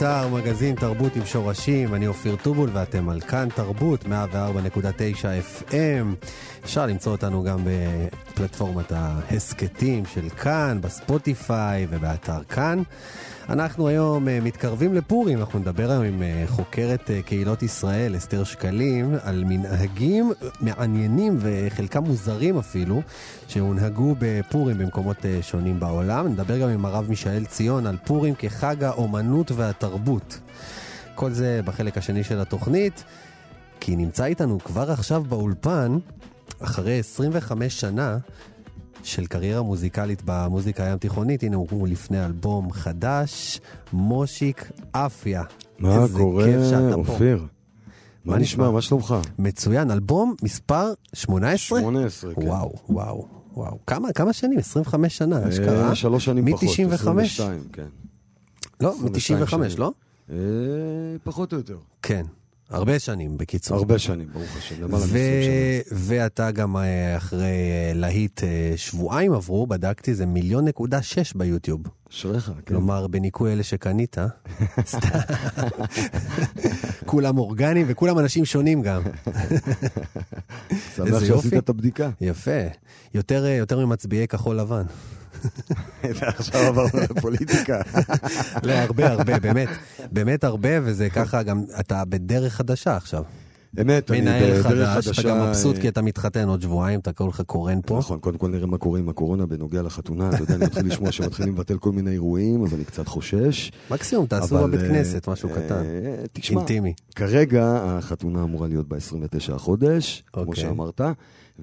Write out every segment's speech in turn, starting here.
גיברלטר, מגזין תרבות עם שורשים, אני אופיר טובול ואתם על כאן תרבות, 104.9 FM. אפשר למצוא אותנו גם בפלטפורמת ההסכתים של כאן, בספוטיפיי ובאתר כאן. אנחנו היום uh, מתקרבים לפורים, אנחנו נדבר היום עם uh, חוקרת uh, קהילות ישראל, אסתר שקלים, על מנהגים מעניינים וחלקם מוזרים אפילו, שהונהגו בפורים במקומות שונים בעולם. נדבר גם עם הרב מישאל ציון על פורים כחג האומנות והתרבות. כל זה בחלק השני של התוכנית, כי נמצא איתנו כבר עכשיו באולפן, אחרי 25 שנה, של קריירה מוזיקלית במוזיקה הים תיכונית, הנה הוא לפני אלבום חדש, מושיק אפיה. מה קורה, אופיר? מה נשמע? מה שלומך? מצוין, אלבום מספר 18? 18, כן. וואו, וואו, וואו. כמה, כמה שנים? 25 שנה, אשכרה? אה, שלוש שנים פחות. מ-95? 22, כן. לא, מ-95, לא? אה, פחות או יותר. כן. הרבה שנים, בקיצור. הרבה שנים, ברוך השם, למעלה מ-20 שנה. ואתה גם אה, אחרי אה, להיט אה, שבועיים עברו, בדקתי, זה מיליון נקודה שש ביוטיוב. אשריך, כן. כלומר, בניכוי אלה שקנית, סתם. כולם אורגניים וכולם אנשים שונים גם. שמח שעשית את הבדיקה. יפה. יותר, יותר ממצביעי כחול לבן. עכשיו עברנו לפוליטיקה. לא, הרבה, הרבה, באמת. באמת הרבה, וזה ככה גם, אתה בדרך חדשה עכשיו. אמת, אני בדרך חדשה. מנהל חדש, אתה גם מבסוט כי אתה מתחתן עוד שבועיים, אתה קורא לך קורן פה. נכון, קודם כל נראה מה קורה עם הקורונה בנוגע לחתונה. אתה יודע, אני מתחיל לשמוע שמתחילים לבטל כל מיני אירועים, אז אני קצת חושש. מקסימום, תעשו בבית כנסת, משהו קטן. תשמע, אינטימי. כרגע החתונה אמורה להיות ב-29 החודש, כמו שאמרת.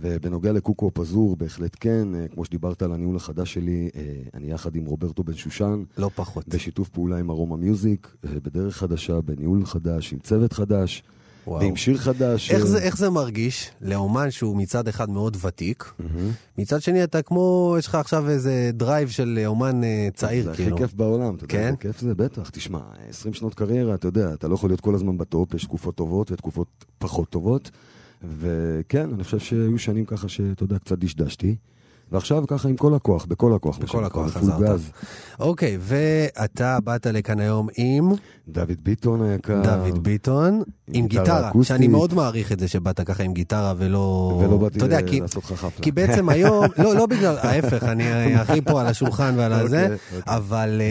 ובנוגע לקוקו פזור, בהחלט כן, כמו שדיברת על הניהול החדש שלי, אני יחד עם רוברטו בן שושן. לא פחות. בשיתוף פעולה עם ארומה music, בדרך חדשה, בניהול חדש, עם צוות חדש. וואו. ועם שיר חדש. איך, ש... זה, איך זה מרגיש לאומן שהוא מצד אחד מאוד ותיק, mm-hmm. מצד שני אתה כמו, יש לך עכשיו איזה דרייב של אומן צעיר, זה כאילו. זה הכי כיף בעולם, אתה כן? יודע, כיף זה בטח. תשמע, 20 שנות קריירה, אתה יודע, אתה לא יכול להיות כל הזמן בטופ, יש תקופות טובות ותקופות פחות טובות. וכן, אני חושב שהיו שנים ככה שאתה יודע, קצת דשדשתי. ועכשיו ככה עם כל הכוח, בכל הכוח. בכל הכוח חזרת. אוקיי, ואתה באת לכאן היום עם... דוד ביטון היקר. דוד ביטון, עם, גיטרה, אקוסטית. שאני מאוד מעריך את זה שבאת ככה עם גיטרה ולא... ולא באתי יודע, כי, לעשות לך חפלה. כי בעצם היום, לא, לא בגלל, ההפך, אני הכי פה על השולחן ועל הזה, אוקיי, אוקיי. אבל...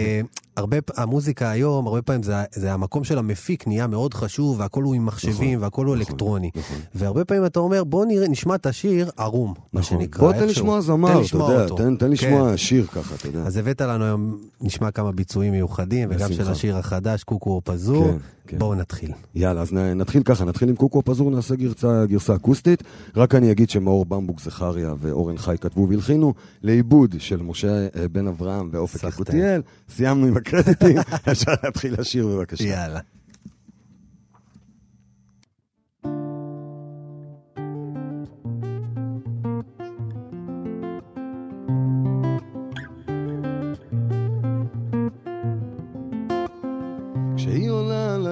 הרבה, המוזיקה היום, הרבה פעמים זה, זה המקום של המפיק נהיה מאוד חשוב, והכל הוא עם מחשבים, נכון, והכל הוא נכון, אלקטרוני. נכון. והרבה פעמים אתה אומר, בוא נראה, נשמע את השיר ערום, נכון. מה שנקרא. בוא תן לשמוע זמר, אתה יודע, תן, תן לשמוע כן. שיר ככה, אתה יודע. אז הבאת לנו היום, נשמע כמה ביצועים מיוחדים, וגם של השיר החדש, קוקו פזור. כן. כן. בואו נתחיל. יאללה, אז נתחיל ככה, נתחיל עם קוקו פזור, נעשה גרסה, גרסה אקוסטית. רק אני אגיד שמאור במבוק זכריה ואורן חי כתבו והלחינו לעיבוד של משה בן אברהם ואופק יקותיאל. סיימנו עם הקרדיטים, אפשר להתחיל לשיר בבקשה. יאללה.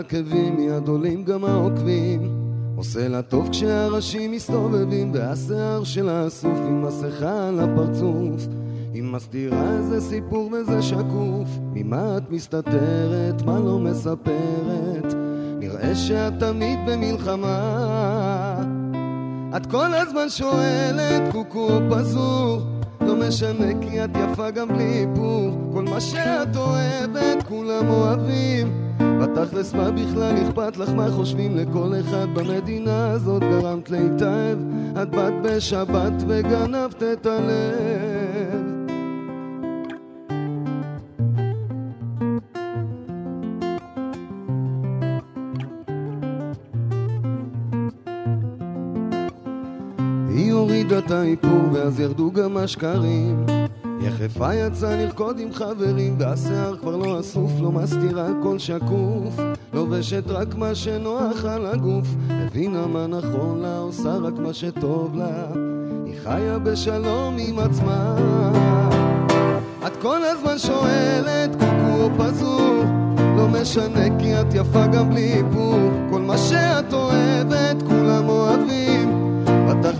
עולה על עקבים מיד עולים גם העוקבים. עושה לה טוב כשהראשים מסתובבים והשיער שלה אסוף עם מסכה על הפרצוף. היא מסתירה איזה סיפור וזה שקוף. ממה את מסתתרת, מה לא מספרת? נראה שאת תמיד במלחמה. את כל הזמן שואלת קוקו פזור? לא משנה כי את יפה גם בלי איפור כל מה שאת אוהבת כולם אוהבים. בתכלס מה בכלל אכפת לך מה חושבים לכל אחד? במדינה הזאת גרמת להתאהב. את באת בשבת וגנבת את הלב. היא הורידה את האיפור ואז ירדו גם השקרים יחפה יצא לרקוד עם חברים והשיער כבר לא אסוף, לא מסתירה הכל שקוף. לובשת רק מה שנוח על הגוף הבינה מה נכון לה, עושה רק מה שטוב לה. היא חיה בשלום עם עצמה. את כל הזמן שואלת קוקו או פזור לא משנה כי את יפה גם בלי איפור כל מה שאת אוהבת כולם אוהבים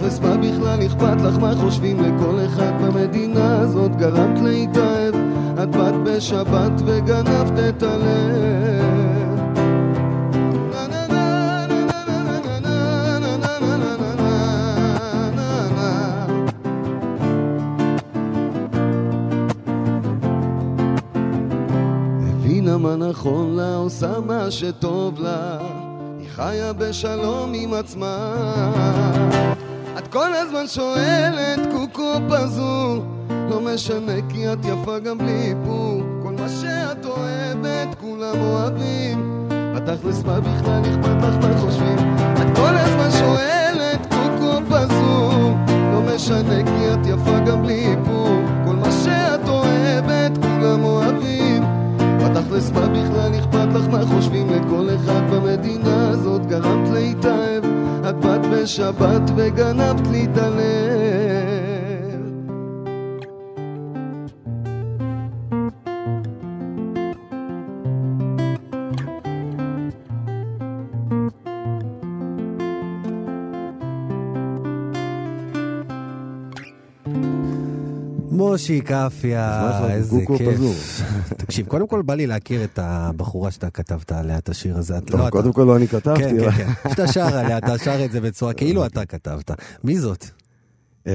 בתכלס מה בכלל אכפת לך? מה חושבים לכל אחד במדינה הזאת? גרמת להתאהב. את באת בשבת וגנבת את הלב. מה נכון לה, עושה מה שטוב לה. היא חיה בשלום עם עצמה כל הזמן שואלת קוקו פזור. לא משנה כי את יפה גם בלי איפור. כל מה שאת אוהבת כולם אוהבים. בתכלס מה בכלל אכפת לך מה חושבים? את כל הזמן שואלת קוקו פזור. לא משנה כי את יפה גם בלי איפור. כל מה שאת אוהבת כולם אוהבים. בתכלס מה בכלל אכפת לך מה חושבים? לכל אחד במדינה הזאת גרמת להתאהב את באת בשבת וגנבת לי את הלב אז מה איזה כיף. תקשיב, קודם כל בא לי להכיר את הבחורה שאתה כתבת עליה את השיר הזה. לא, קודם כל לא אני כתבתי. כן, כן, כן. שאתה שר עליה, אתה שר את זה בצורה כאילו אתה כתבת. מי זאת? אה,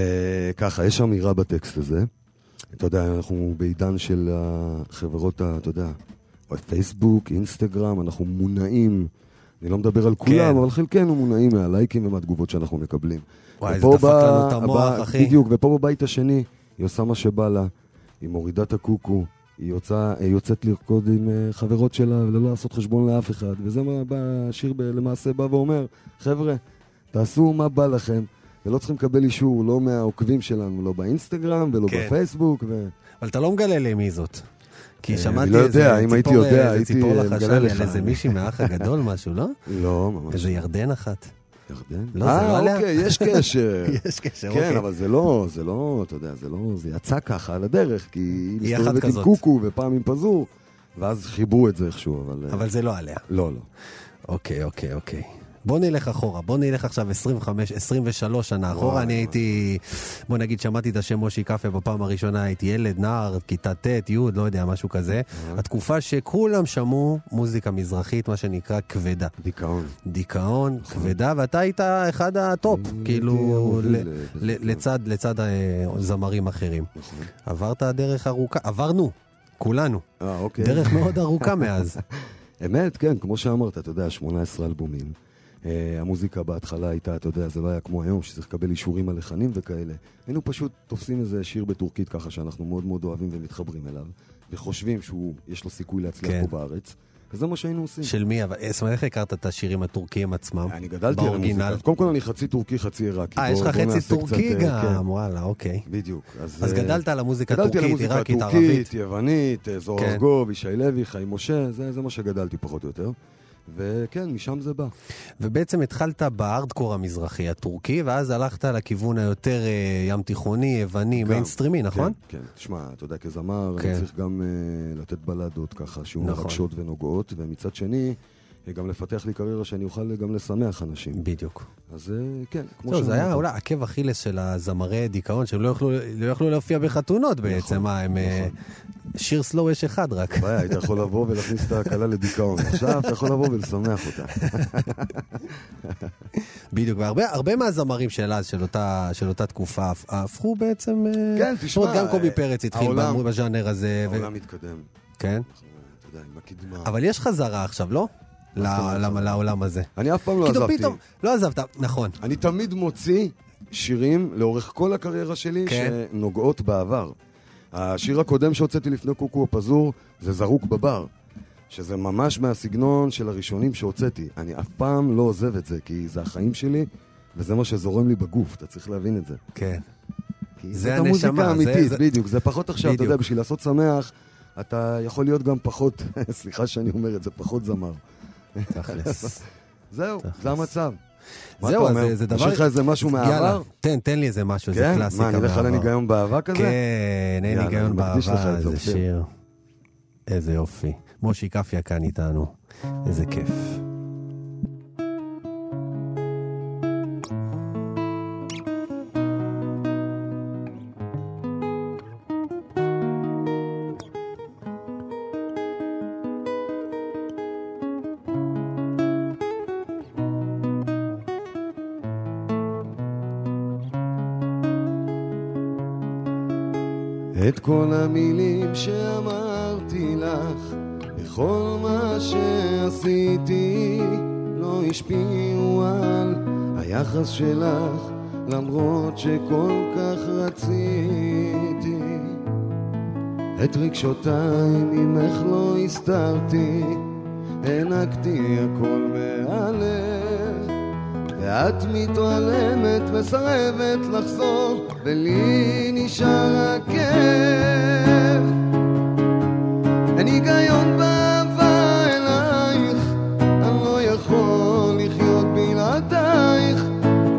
ככה, יש אמירה בטקסט הזה. אתה יודע, אנחנו בעידן של החברות, אתה יודע, פייסבוק, אינסטגרם, אנחנו מונעים. אני לא מדבר על כולם, כן. אבל חלקנו מונעים מהלייקים ומהתגובות שאנחנו מקבלים. וואי, זה דפק בא- לנו את המוח, בא- אחי. בדיוק, ופה בבית השני, היא עושה מה שבא לה, היא מורידה את הקוקו, היא יוצא, היא יוצאת לרקוד עם אה, חברות שלה ולא לעשות חשבון לאף אחד, וזה מה בא, השיר ב- למעשה בא ואומר, חבר'ה, תעשו מה בא לכם, ולא צריכים לקבל אישור, לא מהעוקבים שלנו, לא באינסטגרם ולא כן. בפייסבוק, ו... אבל אתה לא מגלה לי מי זאת. כי אה, שמעתי לא איזה יודע, אם הייתי ציפור, יודע, איזה הייתי, ציפור אה. על איזה מישהי מהאח הגדול משהו, לא? לא, ממש. איזה ירדן אחת. ירדן? לא, זה לא אה, עליה? אוקיי, יש קשר. יש קשר, כן, אוקיי. אבל זה לא, זה לא, אתה יודע, זה לא, זה יצא ככה על הדרך, כי היא מסתובבת עם. קוקו ופעם עם פזור, ואז חיברו את זה איכשהו, אבל... אה, אבל זה לא עליה. לא, לא. אוקיי, אוקיי, אוקיי. בוא נלך אחורה, בוא נלך עכשיו 25, 23 שנה אחורה. וואי, אני וואי. הייתי, בוא נגיד, שמעתי את השם מושי קפה בפעם הראשונה, הייתי ילד, נער, כיתה ט', י', לא יודע, משהו כזה. התקופה שכולם שמעו מוזיקה מזרחית, מה שנקרא כבדה. דיכאון. דיכאון, כבדה, ואתה היית אחד הטופ, כאילו, אה, בזה. לצד, לצד אה, זמרים אחרים. נכון. עברת דרך ארוכה, עברנו, כולנו, אה, אוקיי. דרך מאוד ארוכה מאז. אמת, כן, כמו שאמרת, אתה יודע, 18 אלבומים. אה, המוזיקה בהתחלה הייתה, אתה יודע, זה לא היה כמו היום, שצריך לקבל אישורים על לחנים וכאלה. היינו פשוט תופסים איזה שיר בטורקית ככה, שאנחנו מאוד מאוד אוהבים ומתחברים אליו, וחושבים שיש לו סיכוי להצליח כן. פה בארץ, וזה מה שהיינו עושים. של מי, אבל אה, זאת אומרת, איך הכרת את השירים הטורקיים עצמם? אני גדלתי על. המוזיקה. קודם כל אני חצי טורקי, חצי עיראקי. אה, יש לך חצי טורקי אה, גם, וואלה, אוקיי. כן, בדיוק. אז אה, גדלת על המוזיקה גדלתי על הטורקית, המוזיקה עיראקית, ערבית. הטורקית, יוונית, זוהר כן. ארגוב, ישי לוי, חיים משה, זה זה מה שגדלתי פחות או יותר. וכן, משם זה בא. ובעצם התחלת בארדקור המזרחי הטורקי, ואז הלכת לכיוון היותר אה, ים תיכוני, יווני. מיינסטרימי, נכון? כן, כן. תשמע, אתה יודע, כזמר, כן. אני צריך גם uh, לתת בלדות ככה, שיהיו נכון. מרגשות ונוגעות, ומצד שני, גם לפתח לי קריירה שאני אוכל גם לשמח אנשים. בדיוק. אז אה, כן, כמו טוב, זה היה שאמרת. אולי עקב אכילס של הזמרי דיכאון, שהם לא יכלו- לא יכלו להופיע בחתונות בעצם. מה, הם... אה, שיר סלואו יש אחד רק. בעיה, היית יכול לבוא ולהכניס את הכלה לדיכאון. עכשיו אתה יכול לבוא ולשמח אותה. בדיוק, והרבה הרבה מהזמרים של אז, של אותה, תקופה, הפ- הפכו בעצם... אה, כן, תשמע, גם קובי פרץ התחיל בז'אנר הזה. העולם מתקדם. כן? אתה יודע, עם הקדמה. אבל יש חזרה עכשיו, לא? זאת? לעולם הזה. אני אף פעם לא כאילו עזבתי. פתאום, לא עזבת, נכון. אני תמיד מוציא שירים לאורך כל הקריירה שלי כן. שנוגעות בעבר. השיר הקודם שהוצאתי לפני קוקו הפזור זה זרוק בבר, שזה ממש מהסגנון של הראשונים שהוצאתי. אני אף פעם לא עוזב את זה, כי זה החיים שלי, וזה מה שזורם לי בגוף, אתה צריך להבין את זה. כן. זה זאת הנשמה, המוזיקה זה- האמיתית, זה- בדיוק. זה פחות עכשיו, אתה. יודע, בשביל לעשות שמח, אתה יכול להיות גם פחות, סליחה שאני אומר את זה, פחות זמר. תכלס. זהו, זה המצב. זהו, אז? זה- זה יש דבר... לך איזה משהו מהעבר? תן, תן לי איזה משהו, איזה כן? קלאסיקה מה, נלך על מהעבר. הניגיון באהבה כזה? כן, אין היגיון באהבה, איזה. שיר. איזה יופי. מושי קפיה כאן איתנו. איזה כיף. את כל המילים שאמרתי לך, בכל מה שעשיתי, לא השפיעו על היחס שלך, למרות שכל כך רציתי. את רגשותיי ממך לא הסתרתי, הענקתי הכל מהלב. ואת מתעלמת, מסרבת לחזור, ולי נשאר הכאב. אין היגיון באהבה אלייך, אני לא יכול לחיות בלעדייך.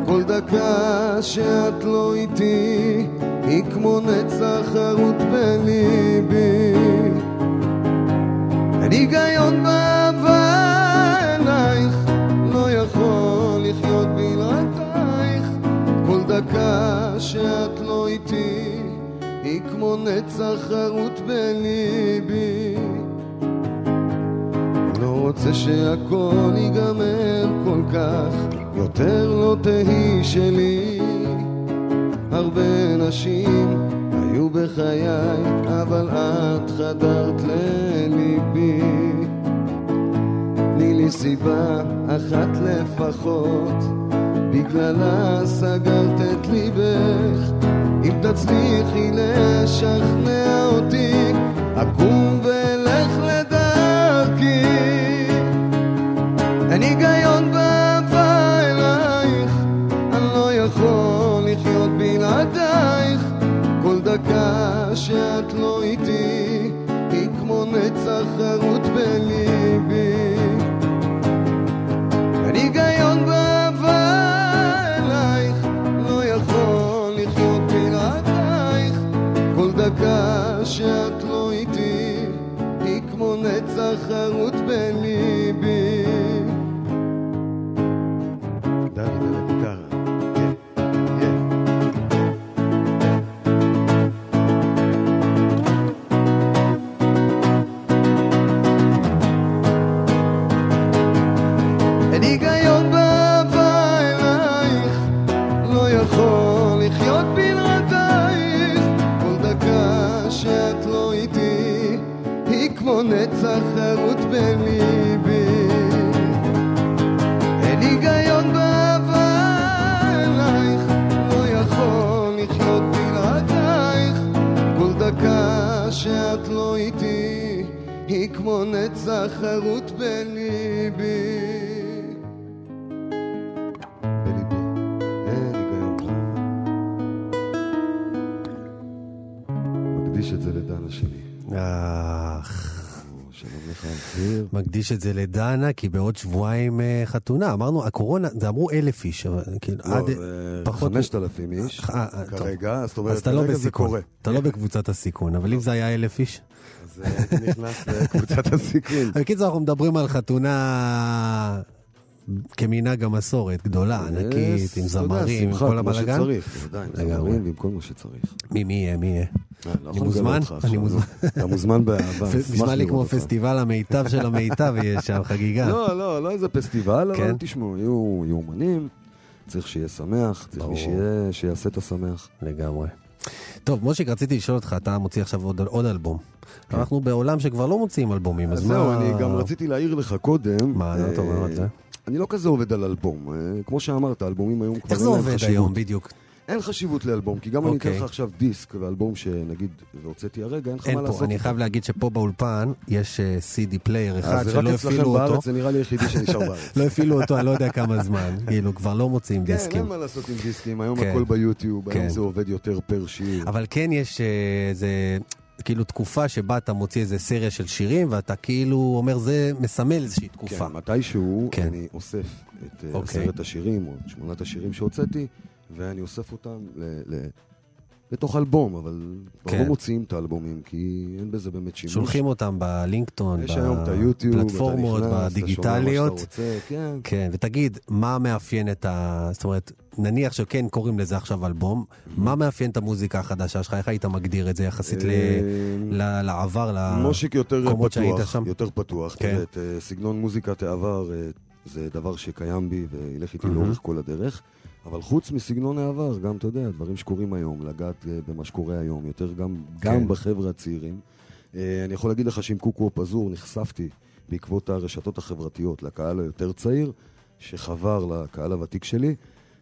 כל דקה שאת לא איתי, היא כמו נצח חרוט בליבי. אין היגיון כל דקה שאת לא איתי, היא כמו נצח חרוט בליבי. לא רוצה שהכל ייגמר כל כך, יותר לא תהי שלי. הרבה נשים היו בחיי, אבל את חדרת לליבי. תני לי סיבה אחת לפחות, בגללה סגרת את ליבך. אם תצליחי לשכנע אותי, אקום ואלך לדרכי. אין היגיון באהבה אלייך, אני לא יכול לחיות בלעדייך. כל דקה שאת לא איתי, היא כמו נצח חרוט בליבי. מקדיש את זה לדנה, כי בעוד שבועיים אה, חתונה. אמרנו, הקורונה, זה אמרו אלף איש, אבל כאילו, לא, עד... זה פחות- 5,000 איש אה, אה, טוב. כרגע, זאת אז אומרת, אתה לא כרגע זה בסיכון, קורה. אתה לא בקבוצת הסיכון, אבל אם זה היה אלף איש... אז הייתי נכנס לקבוצת הסיכון. בקיצור, אנחנו מדברים על חתונה כמנהג המסורת, גדולה, ענקית, עם זמרים, עם שמחה, כל כמו הבלאגן. שצריך, בוודאי. זמרים ועם כל מה שצריך. מי מי יהיה, מי יהיה? אה, לא אני מוזמן? אני מוזמן. אתה מוזמן באהבה, נשמע לי כמו. פסטיבל המיטב של המיטב, יש שם חגיגה. לא, לא, לא איזה פסטיבל, כן? אבל תשמעו, יהיו אומנים, צריך שיהיה שמח, צריך. מי שיעשה את השמח. לגמרי. טוב, מושיק, רציתי לשאול אותך, אתה מוציא עכשיו עוד, עוד אלבום. אנחנו בעולם שכבר לא מוציאים אלבומים, אז כן. אז מה... זהו, אני גם רציתי להעיר לך קודם. מה, למה אתה אומר אה, את זה? אני לא כזה עובד על אלבום. אה, כמו שאמרת, האלבומים היום כבר איך זה אין להם עובד חשיבות. היום בדיוק? אין חשיבות לאלבום, כי גם אני אתן אוקיי. לך עכשיו דיסק ואלבום שנגיד, והוצאתי הרגע, אין לך אין מה פה, לעשות. אני. חייב להגיד שפה באולפן יש אה, CD player אחד אז זה שלא רק אצלכם הפעילו אותו. בארץ, זה נראה לי היחידי שנשאר בארץ. לא הפעילו אותו, אני לא יודע כמה זמן. כאילו, כבר לא מוציאים כן, דיסקים. אין מה לעשות עם דיסקים, היום כן. הכל ביוטיוב, היום כן. זה עובד יותר פר שיר. אבל כן יש אה, איזה, כאילו תקופה שבה אתה מוציא איזה סריה של שירים, ואתה כאילו אומר, זה מסמל איזושהי תקופה. כן, מתישהו כן. אני אוסף את אה, אוקיי. עשרת השירים, או שמונת השירים שהוצאתי, ואני אוסף אותם ל- ל- לתוך אלבום, אבל כבר כן. לא מוציאים את האלבומים, כי אין בזה באמת שימוש. שולחים אותם היוטיוב, בפלטפורמות, אתה אתה בדיגיטליות. שאתה רוצה, כן. כן, ותגיד, מה מאפיין את ה... זאת אומרת, נניח שכן קוראים לזה עכשיו אלבום, מה מאפיין את המוזיקה החדשה שלך? איך היית מגדיר את זה יחסית ל- אה, ל- לעבר, למקומות שהיית שם? יותר פתוח. כן. כן. את אה, סגנון מוזיקת העבר אה, זה דבר שקיים בי וילך איתי. לאורך כל הדרך. אבל חוץ מסגנון העבר, גם, אתה יודע, דברים שקורים היום, לגעת אה, במה שקורה היום, יותר גם, כן. גם בחבר'ה הצעירים. אה, אני יכול להגיד לך שעם קוקו פזור נחשפתי בעקבות הרשתות החברתיות לקהל היותר צעיר, שחבר לקהל הוותיק שלי.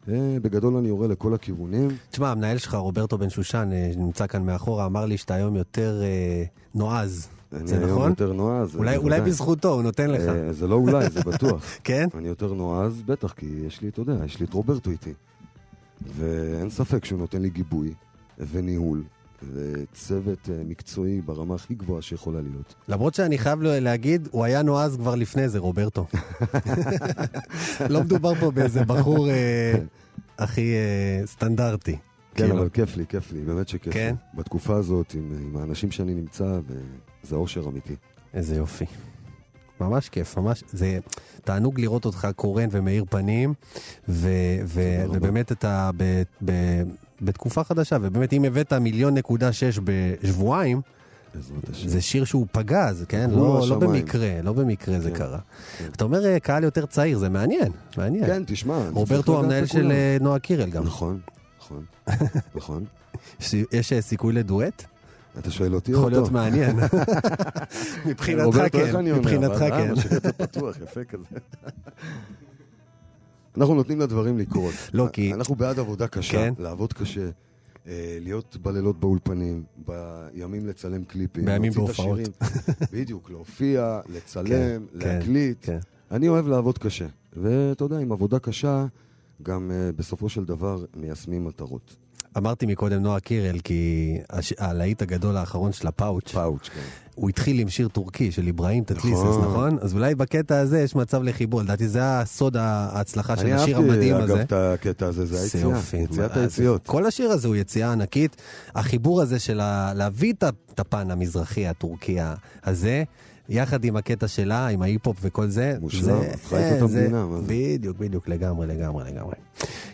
אה, בגדול אני יורה לכל הכיוונים. תשמע, המנהל שלך, רוברטו בן שושן, שנמצא כאן מאחורה, אמר לי שאתה היום יותר אה, נועז. אני זה היום נכון? יותר נועז. אולי. אולי בזכותו, הוא נותן לך. אה, זה לא אולי, זה בטוח. כן? אני יותר נועז, בטח, כי יש לי, אתה יודע, יש לי את רוברטו איתי. ואין ספק שהוא נותן לי גיבוי וניהול וצוות אה, מקצועי ברמה הכי גבוהה שיכולה להיות. למרות שאני חייב להגיד, הוא היה נועז כבר לפני זה, רוברטו. לא מדובר פה באיזה בחור אה, הכי אה, סטנדרטי. כן, כאילו. אבל כיף לי, כיף לי, באמת שכיף כן? לי. בתקופה הזאת, עם, עם האנשים שאני נמצא, זה אושר אמיתי. איזה יופי. ממש כיף, ממש, זה תענוג לראות אותך קורן ומאיר פנים, ו, ו. ובאמת אתה ב, ב, בתקופה חדשה, ובאמת אם הבאת מיליון נקודה שש בשבועיים. זה שיר שהוא פגז, כן? לא, לא. במקרה, לא במקרה זה כן, קרה. כן. אתה אומר אה, קהל יותר צעיר, זה מעניין, מעניין. כן, תשמע. רוברטו המנהל. של אה, נועה קירל גם. נכון, נכון, נכון. יש- אה, סיכוי לדואט? אתה שואל אותי אותו? יכול להיות מעניין. מבחינתך כן? מבחינתך אה, כן. פתוח, יפה כזה. אנחנו נותנים לדברים לקרות. לא, כי- אנחנו בעד עבודה קשה, כן. לעבוד קשה, אה, להיות בלילות באולפנים, בימים לצלם קליפים. בימים בהופעות. בדיוק, להופיע, לצלם, כן, להקליט. כן. אני אוהב לעבוד קשה. ואתה יודע, עם עבודה קשה, גם אה, בסופו של דבר מיישמים מטרות. אמרתי מקודם נועה קירל, כי הש- הלהיט הגדול האחרון של הפאוץ', פאוץ', כן. הוא התחיל עם שיר טורקי של אברהים תתליסס, נכון. נכון? אז אולי בקטע הזה יש מצב לחיבור, לדעתי זה הסוד ההצלחה של אני השיר אהבתי, המדהים אגב, הזה. את הקטע הזה, זה היציאה. יציאת היציאות. כל השיר הזה הוא יציאה ענקית. החיבור הזה של ה- להביא את הפן המזרחי, הטורקי הזה, יחד עם הקטע שלה, עם ההיפ-הופ וכל זה. מושלם, הפכה את אה, המדינה? בדיוק, בדיוק, לגמרי, לגמרי, לגמרי.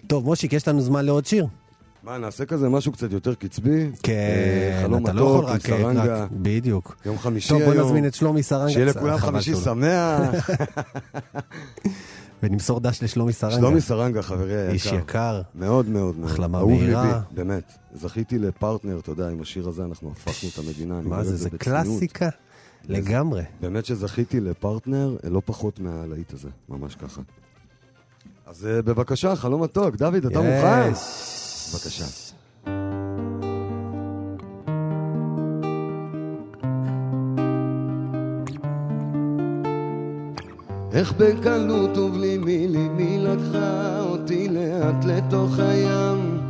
טוב, מושיק, יש לנו זמן לעוד שיר. מה, נעשה כזה משהו קצת יותר קצבי? כן, אה, חלום אתה לא יכול מתוק, עם. סרנגה. בדיוק. יום חמישי טוב, היום. בוא נזמין את שלומי סרנגה. שיהיה לכולם חמישי לא- שמח. ונמסור דש לשלומי סרנגה. שלומי סרנגה, חברי היקר. איש יקר. מאוד מאוד מאוד. החלמה מהירה. באמת. זכיתי לפרטנר, אתה יודע, עם השיר הזה אנחנו הפכנו את המדינה. מה זה, זה. קלאסיקה? לגמרי. באמת שזכיתי לפרטנר לא פחות מהלהיט הזה, ממש ככה. אז אה, בבקשה, חלום מתוק. דוד, אתה מוכן? בבקשה. איך בקלות ובלי מי לקחה אותי לאט לתוך הים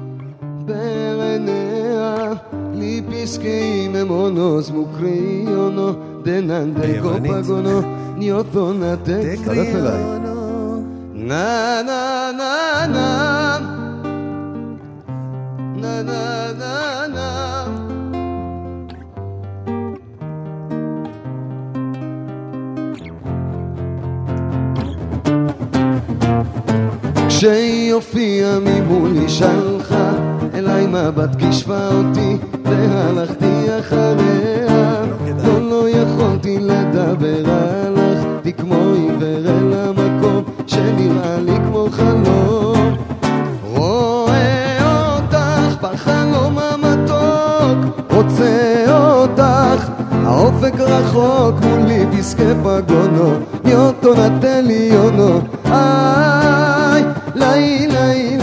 באר עיניה לי פסקי ממונוס מוקריונו דנן ביוונית. פגונו ניוטו נתק הצטרף אליי נה נה נה נה נה נה נה הופיעה ממולי שלחה אל אליי מבט גישפה אותי והלכתי אחריה יכולתי לדבר הלכתי כמו עיוור אל המקום שנראה לי כמו חלום. רואה אותך בחלום המתוק רוצה אותך האופק רחוק מולי פסקי פגונו יוטו נתן לי יונו? איי לי לי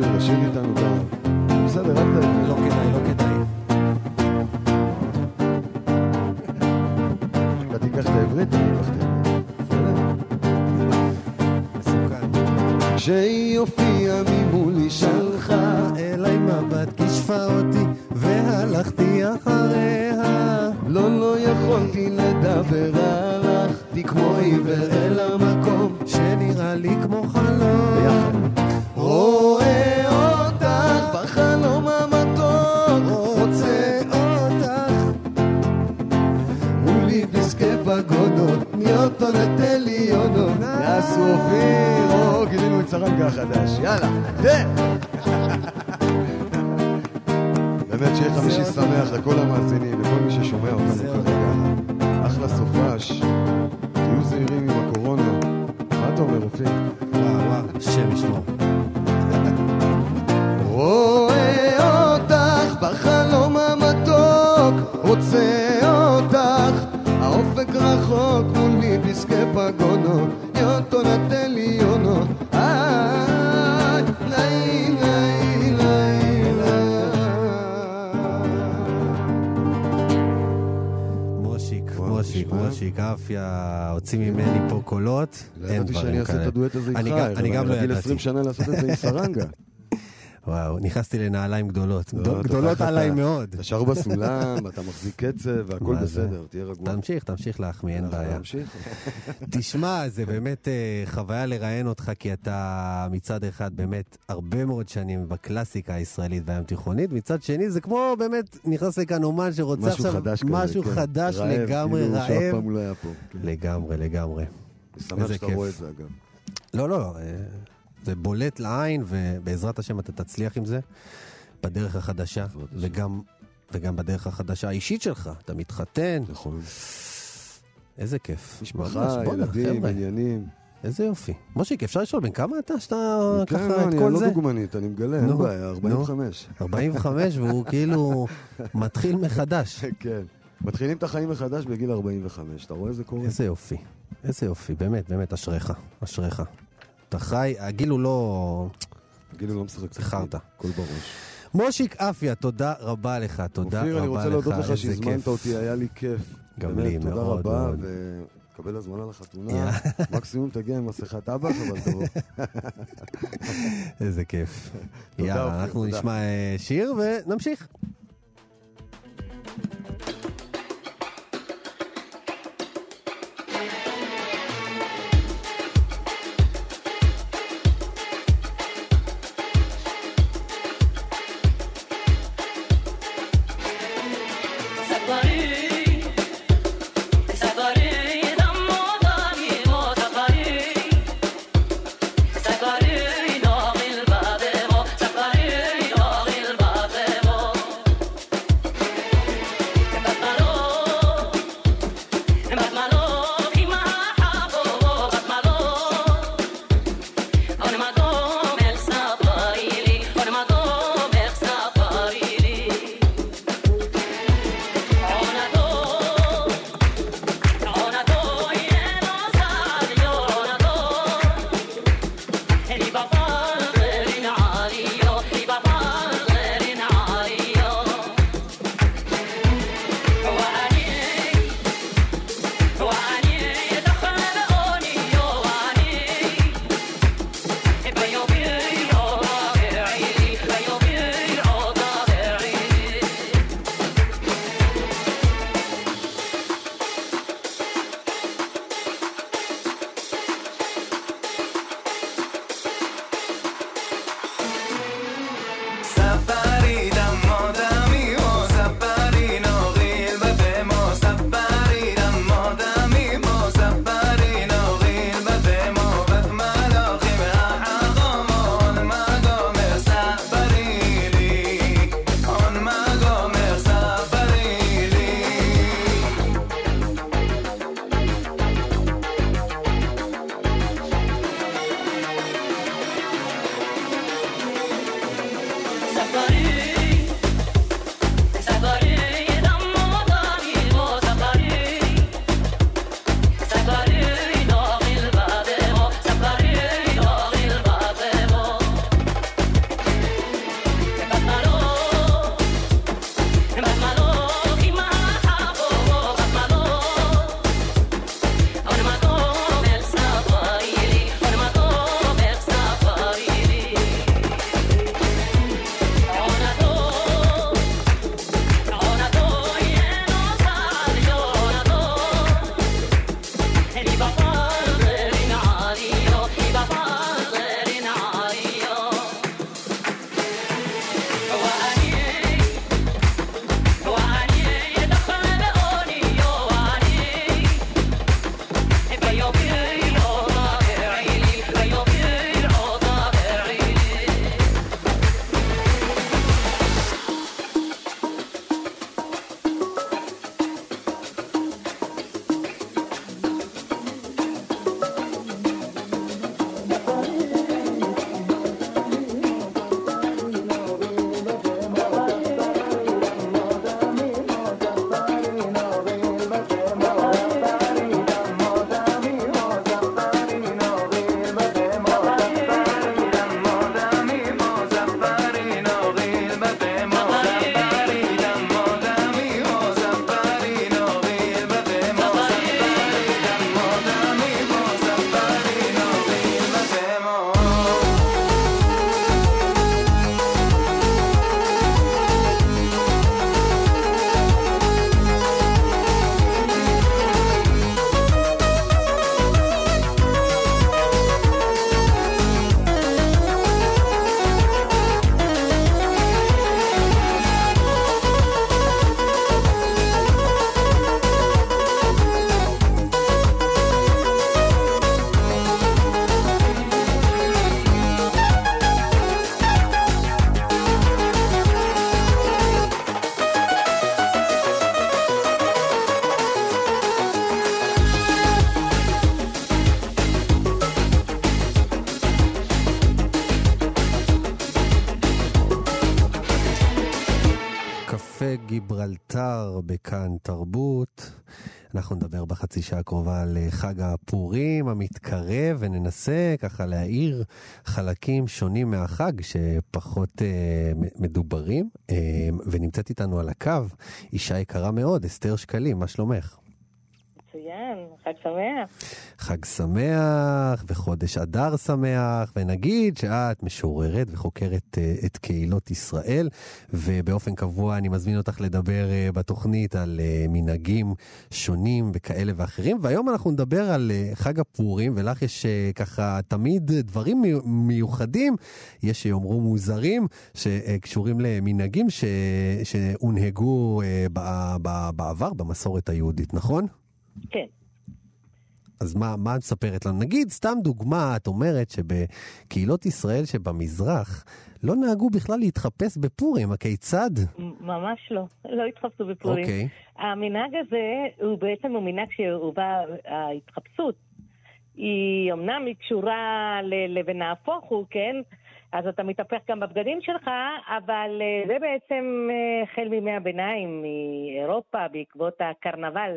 לאופיר לשיר איתנו גם. בסדר, אל תגיד. לא כדאי, לא כדאי. אתה תיקח את העברית, אני אקח את העברית. כשהיא הופיעה ממולי שלחה אליי מבט גישפה אותי, והלכתי אחריה. לא, לא יכולתי לדבר, הלכתי כמו עיוור אל המקום שנראה לי כמו חלום. אופיר, או גילינו את סרנגה החדש, יאללה, תן! באמת שיהיה חמישי שמח לכל המאזינים, לכל מי ששומע אותנו. כרגע. אחלה סופש, תהיו זהירים עם הקורונה. מה אתה אומר, אופיר? וואו, וואו, השם ישמור. מושיק, אפיה, הוציא ממני פה קולות. לא אין ידעתי שאני דברים אעשה את כאלה. הדואט הזה אני איתך, אני גם לא ידעתי. 20 שנה לעשות את זה עם סרנגה. וואו, נכנסתי לנעליים גדולות. גדול- אתה גדולות עליי מאוד. אתה שר בסולם, אתה מחזיק קצב, והכל זה? בסדר, תהיה רגוע. תמשיך, תמשיך להחמיא, אין בעיה. נמשיך. תשמע, זה באמת אה, חוויה לראיין אותך, כי אתה מצד אחד באמת הרבה מאוד שנים בקלאסיקה הישראלית והים תיכונית, מצד שני זה כמו באמת נכנס לכאן אומן שרוצה משהו עכשיו חדש כזה, משהו. חדש רעב, לגמרי, כאילו שאף רעב. פעם הוא היה פה. לגמרי, לגמרי. אני שמח שאתה. רואה את זה, אגב. לא, לא, אה, זה בולט לעין, ובעזרת השם אתה תצליח עם זה, בדרך החדשה. וגם, וגם בדרך החדשה האישית שלך. אתה מתחתן, נכון. איזה כיף. משפחה, ילדים, עניינים. איזה יופי. מושיק, אפשר לשאול בן כמה אתה, שאתה כן, ככה לא, את אני כל לא זה? דוגמנית, אני מגלה, אין בעיה, 45. 45, והוא כאילו מתחיל מחדש. כן. מתחילים את החיים מחדש בגיל 45, אתה רואה איזה קורה? איזה יופי. איזה יופי, באמת, באמת, אשריך, אשריך. אתה חי, הגיל הוא לא... גיל לא משחק. זה חרטא. הכל בראש. מושיק אפיה, תודה רבה לך, תודה רבה לך. אופיר, אני רוצה להודות לך שהזמנת. אותי, היה לי כיף. גם לי, מאוד תודה רבה. וקבל הזמנה לחתונה. מקסימום תגיע עם מסכת טבח, אבל תבוא. איזה כיף. יאללה, אנחנו. נשמע אה, שיר ונמשיך. גברלטר בכאן תרבות. אנחנו נדבר בחצי שעה הקרובה על אה, חג הפורים המתקרב, וננסה ככה להאיר חלקים שונים מהחג שפחות אה, מדוברים. אה, ונמצאת איתנו על הקו אישה יקרה מאוד, אסתר שקלים, מה שלומך? מצוין, חג שמח. חג שמח וחודש אדר שמח, ונגיד שאת משוררת וחוקרת אה, את קהילות ישראל, ובאופן קבוע אני מזמין אותך לדבר אה, בתוכנית על אה, מנהגים שונים וכאלה ואחרים, והיום אנחנו נדבר על חג הפורים, ולך יש ככה תמיד דברים מי- מיוחדים, יש שיאמרו מוזרים, שקשורים למנהגים ש... שהונהגו בעבר במסורת היהודית, נכון? כן. אז מה, מה את מספרת לנו? נגיד, סתם דוגמה, את אומרת שבקהילות ישראל שבמזרח לא נהגו בכלל להתחפש בפורים, הכיצד? ממש לא, לא התחפשו בפורים. אוקיי, המנהג הזה הוא בעצם הוא מנהג שהוא בא, ההתחפשות היא אמנם היא קשורה ל- לבנהפוך הוא, כן? אז אתה מתהפך גם בבגדים שלך, אבל אה, זה בעצם אה, החל מימי הביניים, מאירופה, בעקבות הקרנבל,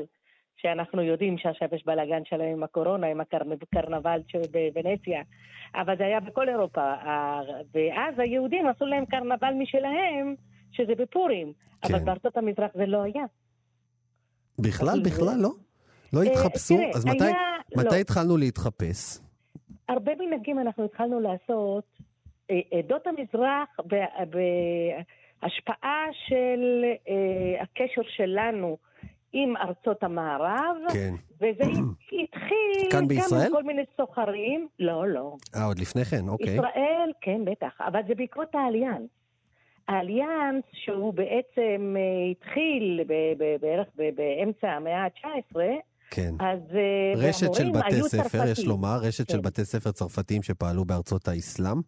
שאנחנו יודעים שעכשיו יש בלאגן שלהם עם הקורונה, עם הקרנבל שבוונציה. אבל זה היה בכל אירופה. ואז היהודים עשו להם קרנבל משלהם, שזה בפורים. אבל כן. בארצות המזרח זה לא היה. בכלל, אבל בכלל לא? לא אה, התחפשו? תראה, אז מתי, היה- מתי לא. התחלנו להתחפש? הרבה מנהגים אנחנו התחלנו לעשות, אה, עדות המזרח, בהשפעה של אה, הקשר שלנו עם ארצות המערב, כן. וזה התחיל כאן גם בישראל? עם כל מיני סוחרים. לא, לא. אה, עוד לפני כן, אוקיי. ישראל, כן, בטח, אבל זה בעקבות האליאנס. האליאנס, שהוא בעצם אה, התחיל בערך באמצע המאה ה-19, כן. אז אה, רשת של והמורים בתי ספר, יש צרפתים. לומר, רשת של כן. בתי ספר צרפתיים שפעלו בארצות האסלאם,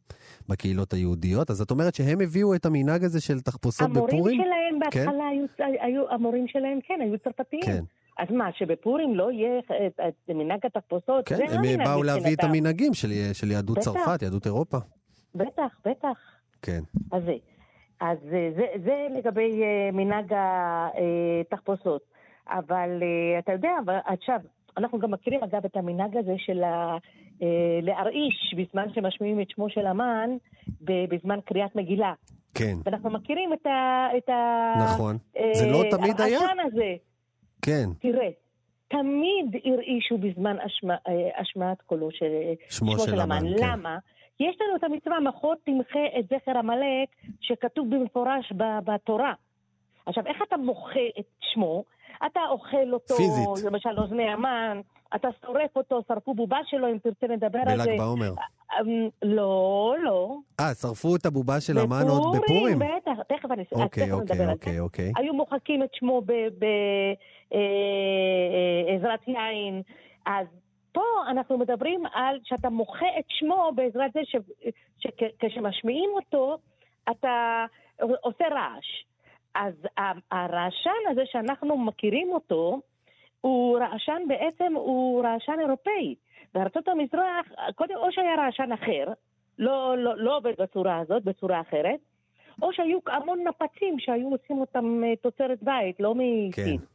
בקהילות היהודיות. אז את אומרת שהם הביאו את המנהג הזה של תחפושות המורים בפורים? שלהם בהתחלה היו, היו, המורים שלהם כן, היו צרפתיים. כן. אז מה, שבפורים לא יהיה את, את מנהג התחפושות? כן, זה הם באו להביא את. המנהגים של, של יהדות בטח. צרפת, יהדות אירופה. בטח, בטח. כן. אז זה. אז אה, זה, זה לגבי אה, מנהג התחפושות. אבל אה, אתה יודע, אבל עכשיו, אנחנו גם מכירים אגב את המנהג הזה של ה, אה, להרעיש בזמן שמשמיעים את שמו של המן, בזמן קריאת מגילה. כן, ואנחנו מכירים את ה... את ה נכון. אה, זה לא תמיד היה? הזה. כן. תראה, תמיד הרעישו בזמן השמע, אה, השמעת קולו של שמו של המן, כן. למה? יש לנו את המצווה, מחות תמחה את זכר עמלק, שכתוב במפורש בתורה. עכשיו, איך אתה מוחה את שמו? אתה אוכל אותו, פיזית. למשל אוזני המן, אתה שורף אותו, שרפו בובה שלו, אם תרצה לדבר על זה. בל"ג בעומר. אמ, לא, לא. אה, שרפו את הבובה של המן עוד בפורים? בטח, תכף אני אוקיי, תכף אוקיי, זה. אוקיי, אוקיי. היו מוחקים את שמו בעזרת יין. אז פה אנחנו מדברים על שאתה מוחה את שמו בעזרת זה שכשמשמיעים אותו, אתה עושה רעש. אז הרעשן הזה שאנחנו מכירים אותו, הוא רעשן בעצם, הוא רעשן אירופאי. בארצות המזרח, קודם או שהיה רעשן אחר, לא, לא, לא עובד בצורה הזאת, בצורה אחרת, או שהיו המון נפצים שהיו עושים אותם אה, תוצרת בית, לא מסין. כן.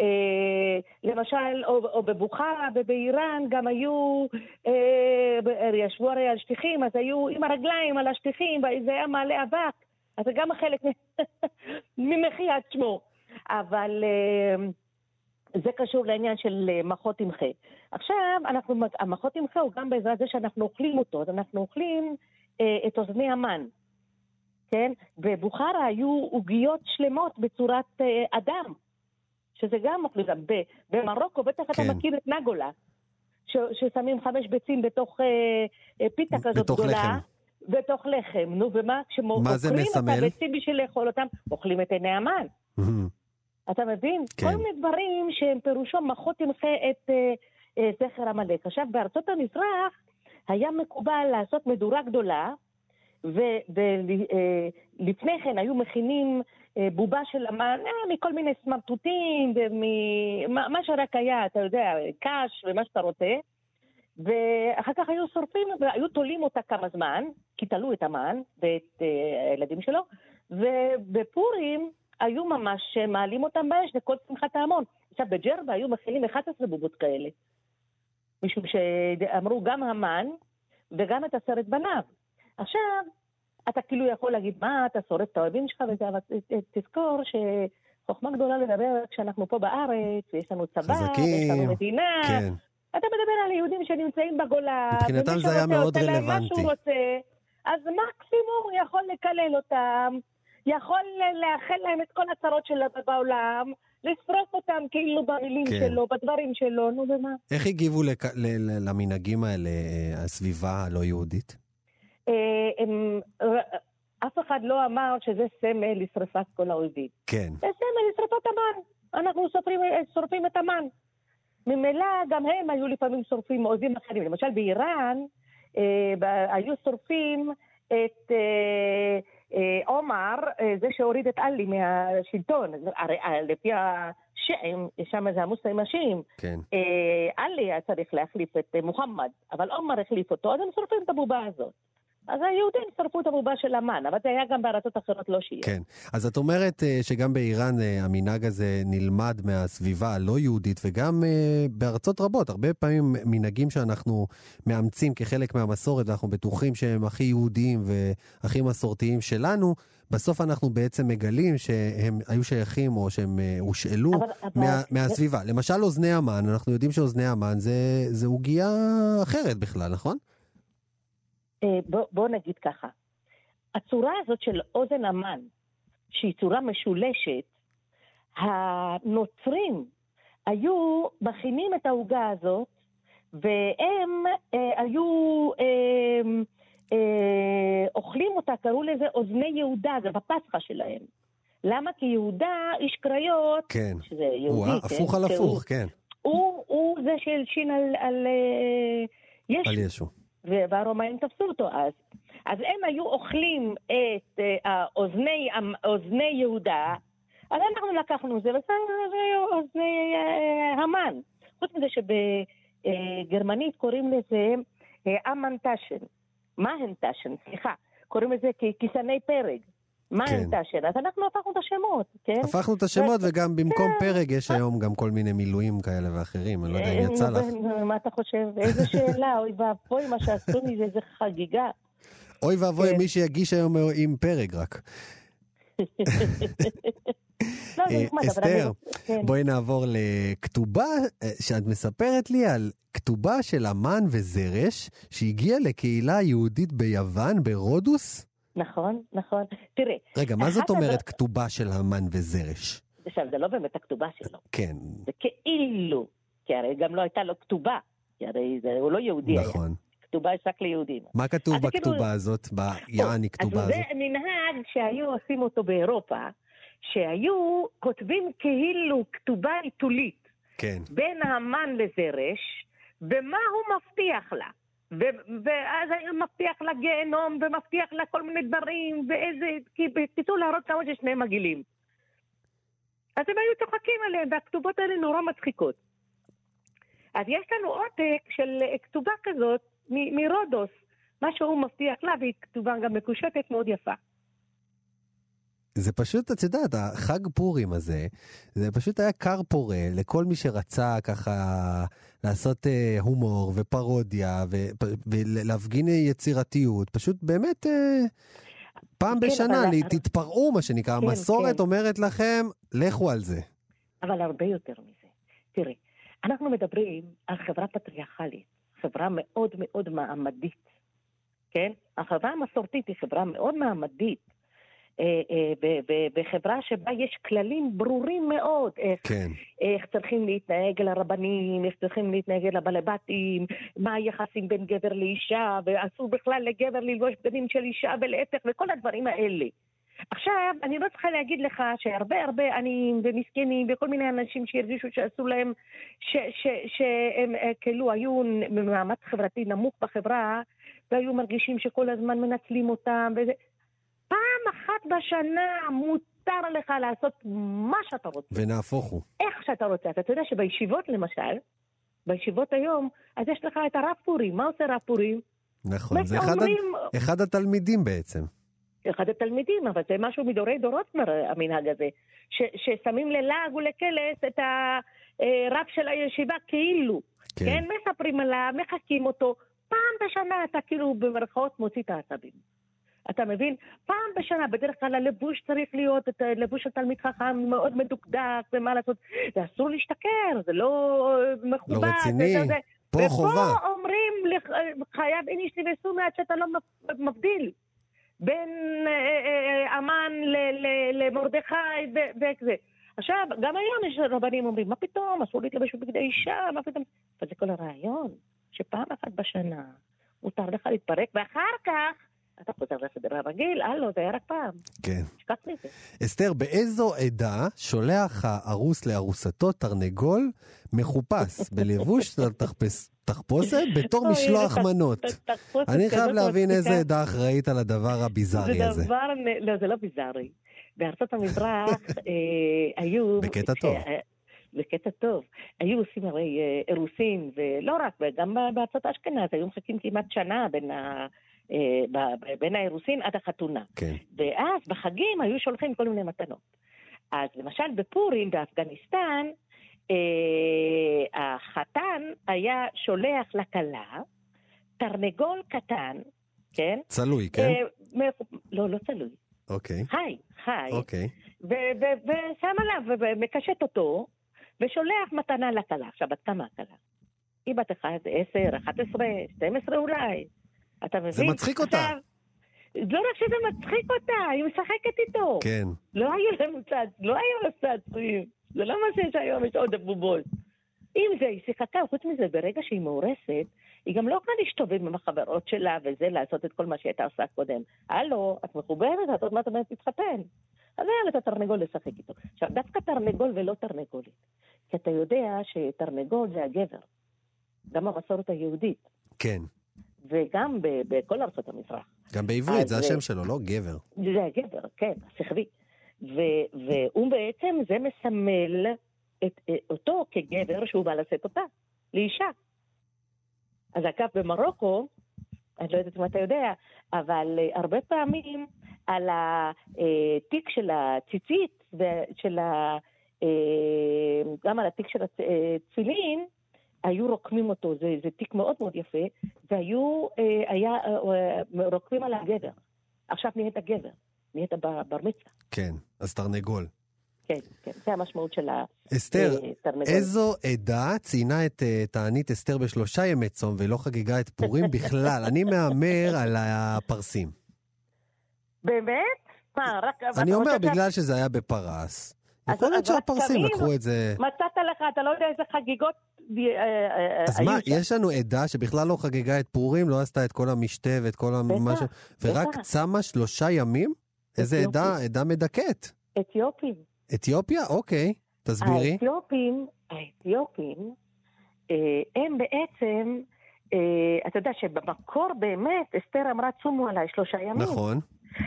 אה, למשל, או, או בבוכרה ובאיראן גם היו, אה, ב- ישבו הרי על שטיחים, אז היו עם הרגליים על השטיחים, וזה היה מעלה אבק, אז זה גם חלק ממחיית שמו. אבל אה, זה קשור לעניין של אה, מחות תמחה. עכשיו, אנחנו, המחות תמחה הוא גם בעזרת זה שאנחנו אוכלים אותו, אז אנחנו אוכלים אה, את אוזני המן. כן? בבוכרה היו עוגיות שלמות בצורת אה, אדם, שזה גם אוכלים. ב- במרוקו בטח אתה כן. מכיר מכיר את נגולה, ש- ששמים חמש ביצים בתוך אה, אה, פיתה כזאת בתוך גדולה. לחם. בתוך לחם, נו, ומה? כשמוכרים את? הביצים בשביל לאכול אותם, אוכלים את עיני המן. אתה מבין? כן. כל מיני דברים שהם פירושו מחות תמחה את אה, אה, זכר עמלק. עכשיו, בארצות המזרח היה מקובל לעשות מדורה גדולה, ולפני כן היו מכינים אה, בובה של המן אה, מכל מיני סמרטוטים, ומה מה שרק היה, אתה יודע, קש ומה שאתה רוצה. ואחר כך היו שורפים, והיו תולים אותה כמה זמן, כי תלו את המן ואת אה, הילדים שלו, ובפורים היו ממש מעלים אותם באש לכל שמחת ההמון. עכשיו, בג'רבה היו מכינים 11 בובות כאלה. משום שאמרו גם המן וגם את עשרת בניו. עכשיו, אתה כאילו יכול להגיד, מה, אתה שורף את האוהבים שלך וזה, אבל תזכור שחוכמה גדולה לדבר כשאנחנו פה בארץ, ויש לנו צבא, חזקים, ויש לנו מדינה. כן. אתה מדבר על יהודים שנמצאים בגולה, מבחינתם זה היה מאוד להם מה רלוונטי. שהוא רוצה, אז מקסימום הוא יכול לקלל אותם, יכול לאחל להם את כל הצרות שלו בעולם, לשרוף אותם כאילו במילים כן. שלו, בדברים שלו, נו ומה. איך הגיבו לק... ל... ל... למנהגים האלה, אה, הסביבה הלא יהודית? אה, הם, ר- אף אחד לא אמר שזה סמל לשרפת כל האויבים. כן. זה סמל לשרפת המן. אנחנו שורפים, שורפים את המן. ממילא גם הם היו לפעמים שורפים אויבים אחרים. למשל באיראן אה, היו שורפים את אה, אה, עומר, אה, זה שהוריד את עלי מהשלטון. הרי אה, לפי השיעים, שם זה המוסלמים השיעים, כן. אה, עלי היה צריך להחליף את מוחמד, אבל עומר החליף אותו, אז הם שורפים את הבובה הזאת. אז היהודים שרפו את הבובה של המן, אבל זה היה גם בארצות אחרות לא שיהיה. כן. אז את אומרת אה, שגם באיראן אה, המנהג הזה נלמד מהסביבה הלא יהודית, וגם אה, בארצות רבות, הרבה פעמים מנהגים שאנחנו מאמצים כחלק מהמסורת, ואנחנו בטוחים שהם הכי יהודיים והכי מסורתיים שלנו, בסוף אנחנו בעצם מגלים שהם היו שייכים או שהם הושאלו אבל- אבל- מה, מהסביבה. למשל אוזני המן, אנחנו יודעים שאוזני המן זה, זה עוגייה אחרת בכלל, נכון? אה, בוא, בוא נגיד ככה, הצורה הזאת של אוזן המן, שהיא צורה משולשת, הנוצרים היו מכינים את העוגה הזאת, והם אה, היו אה, אה, אוכלים אותה, קראו לזה אוזני יהודה, זה בפסחא שלהם. למה? כי יהודה, איש קריות, כן. שזה יהודי, וואה, כן, הפוך על הפוך, כן. הוא, הוא זה שהלשין על, על אה, ישו. על ישו. והרומאים תפסו אותו אז. אז הם היו אוכלים את אה, האוזני, המ- אוזני יהודה, אז אנחנו לקחנו את זה, וזה זה אוזני אה, המן. חוץ מזה שבגרמנית קוראים לזה אה, אמנטשן. מהנטשן, סליחה. קוראים לזה כ- כיסני פרג. מהנטשן. אז אנחנו הפכנו את השמות, כן? הפכנו את השמות, וגם במקום כן. פרק יש היום גם כל מיני מילואים כאלה ואחרים, אני לא יודע אם יצא אה, לך. מה אתה חושב? איזה שאלה, אוי ואבוי, מה שעשו לי זה איזה חגיגה. אוי ואבוי כן. מי שיגיש היום עם פרק רק. לא, אה. אסתר, כן. בואי נעבור לכתובה אה, שאת מספרת לי על כתובה של אמן וזרש שהגיעה לקהילה יהודית ביוון, ברודוס. נכון, נכון. תראה, רגע, מה זאת אומרת הדבר- כתובה של אמן וזרש? עכשיו, זה לא באמת הכתובה שלו, כן, זה כאילו, כי הרי גם לא הייתה לו כתובה, כי הרי זה, הוא לא יהודי היה, נכון. כתובה יש רק ליהודים. מה כתוב אז זה כאילו- בכתובה הזאת, ביעני כתובה אז הזאת? זה מנהג שהיו עושים אותו באירופה, שהיו כותבים כאילו כתובה עיתולית כן. בין המן לזרש, ומה הוא מבטיח לה. ו- ואז הוא מבטיח לה גיהנום, ומבטיח לה כל מיני דברים, ואיזה... כי בקיצור להראות כמה ששניהם מגעילים. אז הם היו צוחקים עליהם, והכתובות האלה נורא מצחיקות. אז יש לנו עותק של אה, כתובה כזאת מ- מרודוס, מה שהוא מבטיח לה, והיא כתובה גם מקושטת מאוד יפה. זה פשוט, את יודעת, החג פורים הזה, זה פשוט היה כר פורה לכל מי שרצה ככה לעשות אה, הומור ופרודיה ו- ולהפגין יצירתיות. פשוט באמת, אה, פעם כן, בשנה, אבל- לי- תתפרעו, מה שנקרא. כן, המסורת כן. אומרת לכם, לכו על זה. אבל הרבה יותר מזה. תראי, אנחנו מדברים על חברה פטריארכלית, חברה מאוד מאוד מעמדית, כן? החברה המסורתית היא חברה מאוד מעמדית, בחברה שבה יש כללים ברורים מאוד, איך, כן. איך צריכים להתנהג אל הרבנים, איך צריכים להתנהג אל הבעלי בתים, מה היחסים בין גבר לאישה, ואסור בכלל לגבר ללבוש בגדים של אישה ולהפך, וכל הדברים האלה. עכשיו, אני לא צריכה להגיד לך שהרבה הרבה עניים ומסכנים וכל מיני אנשים שהרגישו שעשו להם, שהם אה, כאילו היו ממעמד חברתי נמוך בחברה, והיו מרגישים שכל הזמן מנצלים אותם, וזה... פעם אחת בשנה מותר לך לעשות מה שאתה רוצה. ונהפוך הוא. איך שאתה רוצה. אתה יודע שבישיבות למשל, בישיבות היום, אז יש לך את הרב פורים. מה עושה רב פורים? נכון. זה אחד, אומרים, אחד התלמידים בעצם. אחד התלמידים, אבל זה משהו מדורי דורות כבר, המנהג הזה, ש, ששמים ללעג ולקלס את הרב של הישיבה כאילו, כן. כן. כן, מספרים עליו, מחקים אותו, פעם בשנה אתה כאילו במרכאות מוציא את העצבים. אתה מבין? פעם בשנה, בדרך כלל הלבוש צריך להיות, את הלבוש של תלמיד חכם מאוד מדוקדק, ומה לעשות, ואסור להשתכר, זה לא מכובד. לא רציני. זה, זה, פה ופה חובה. אומרים, לך- חייב אין איש לבשום עד שאתה לא מבדיל בין אה, אה, אה, ל- למרדכי ו- וזה. עכשיו, גם היום יש רבנים אומרים, מה פתאום, אסור להתלבש בבגדי אישה, מה פתאום? אבל זה כל הרעיון, שפעם אחת בשנה מותר לך להתפרק, ואחר כך אתה חוזר לסדר הרגיל, הלו, זה היה רק פעם, כן. תשכח מזה. אסתר, באיזו עדה שולח הארוס לארוסתו תרנגול מחופש בלבוש תחפש- תחפושת בתור אוי, משלוח מנות? אני חייב להבין איזה. עדה אחראית על הדבר הביזארי זה הזה. דבר, נ- לא, זה לא ביזארי. בארצות המזרח אה, היו... בקטע טוב. אה, בקטע טוב. היו עושים הרי אה, אירוסין, ולא רק, וגם ב- בארצות אשכנז, היו מחכים כמעט שנה בין, ה, אה, בין האירוסין עד החתונה. כן. ואז בחגים היו שולחים כל מיני מתנות. אז למשל בפורים באפגניסטן, אה, החתן היה שולח לכלה תרנגול קטן, כן? צלוי, כן? אה, מ- לא, לא תלוי. אוקיי. חי, חי. אוקיי. ושם עליו, ומקשט אותו, ושולח מתנה לכלה. עכשיו, בת כמה הכלה? היא בת 1, 10, 11, 12 אולי. אתה מבין? זה מצחיק אותה. עכשיו, לא רק שזה מצחיק אותה, היא משחקת איתו. כן. לא היו להם צעצ... לא היו להם צעצועים. זה לא מה שיש היום, יש עוד הבובות. עם זה, היא שיחקה, חוץ מזה, ברגע שהיא מאורסת, היא גם לא יכולה להשתובב עם החברות שלה וזה, לעשות את כל מה שהיא הייתה עושה קודם. הלו, את מחוברת? את עוד מעט עומדת להתחתן. אז היה לה את התרנגול לשחק איתו. עכשיו, דווקא תרנגול ולא תרנגולת. כי אתה יודע שתרנגול זה הגבר. גם המסורת היהודית, כן. וגם בכל ארצות המזרח. גם בעברית, זה אה, השם שלו, לא גבר. זה הגבר, כן, השכבי. והוא בעצם, זה מסמל את, אה, אותו כגבר שהוא בא לשאת אותה, לאישה. אז אגב, במרוקו, אני לא יודעת אם אתה יודע, אבל אה, הרבה פעמים על התיק של הציצית, ושל ה... אה, גם על התיק של התפילין, היו רוקמים אותו, זה, זה תיק מאוד מאוד יפה, והיו, אה, היה, אה, אה, רוקמים על הגבר. עכשיו נהיית גבר, נהיית בר, בר מצווה. כן. אז תרנגול. כן, כן, זה המשמעות של אסתר, התרנגול. איזו עדה ציינה את אה, תענית אסתר בשלושה ימי צום ולא חגגה את פורים בכלל? אני מהמר על הפרסים. באמת? מה, רק... אני אומר, בגלל שזה היה בפרס, יכול להיות שהפרסים? לקחו את זה... מצאת לך, אתה לא יודע איזה חגיגות אה, אה, אז היו מה, שם. יש לנו עדה שבכלל לא חגגה את פורים, לא עשתה את כל המשתה ואת כל המשהו, ורק בטח. צמה שלושה ימים? איזה אתיופים. עדה, עדה מדכאת. אתיופים. אתיופיה? אוקיי, תסבירי. האתיופים, האתיופים, אה, הם בעצם, אה, אתה יודע שבמקור באמת, אסתר אמרה צומו עליי שלושה ימים. נכון.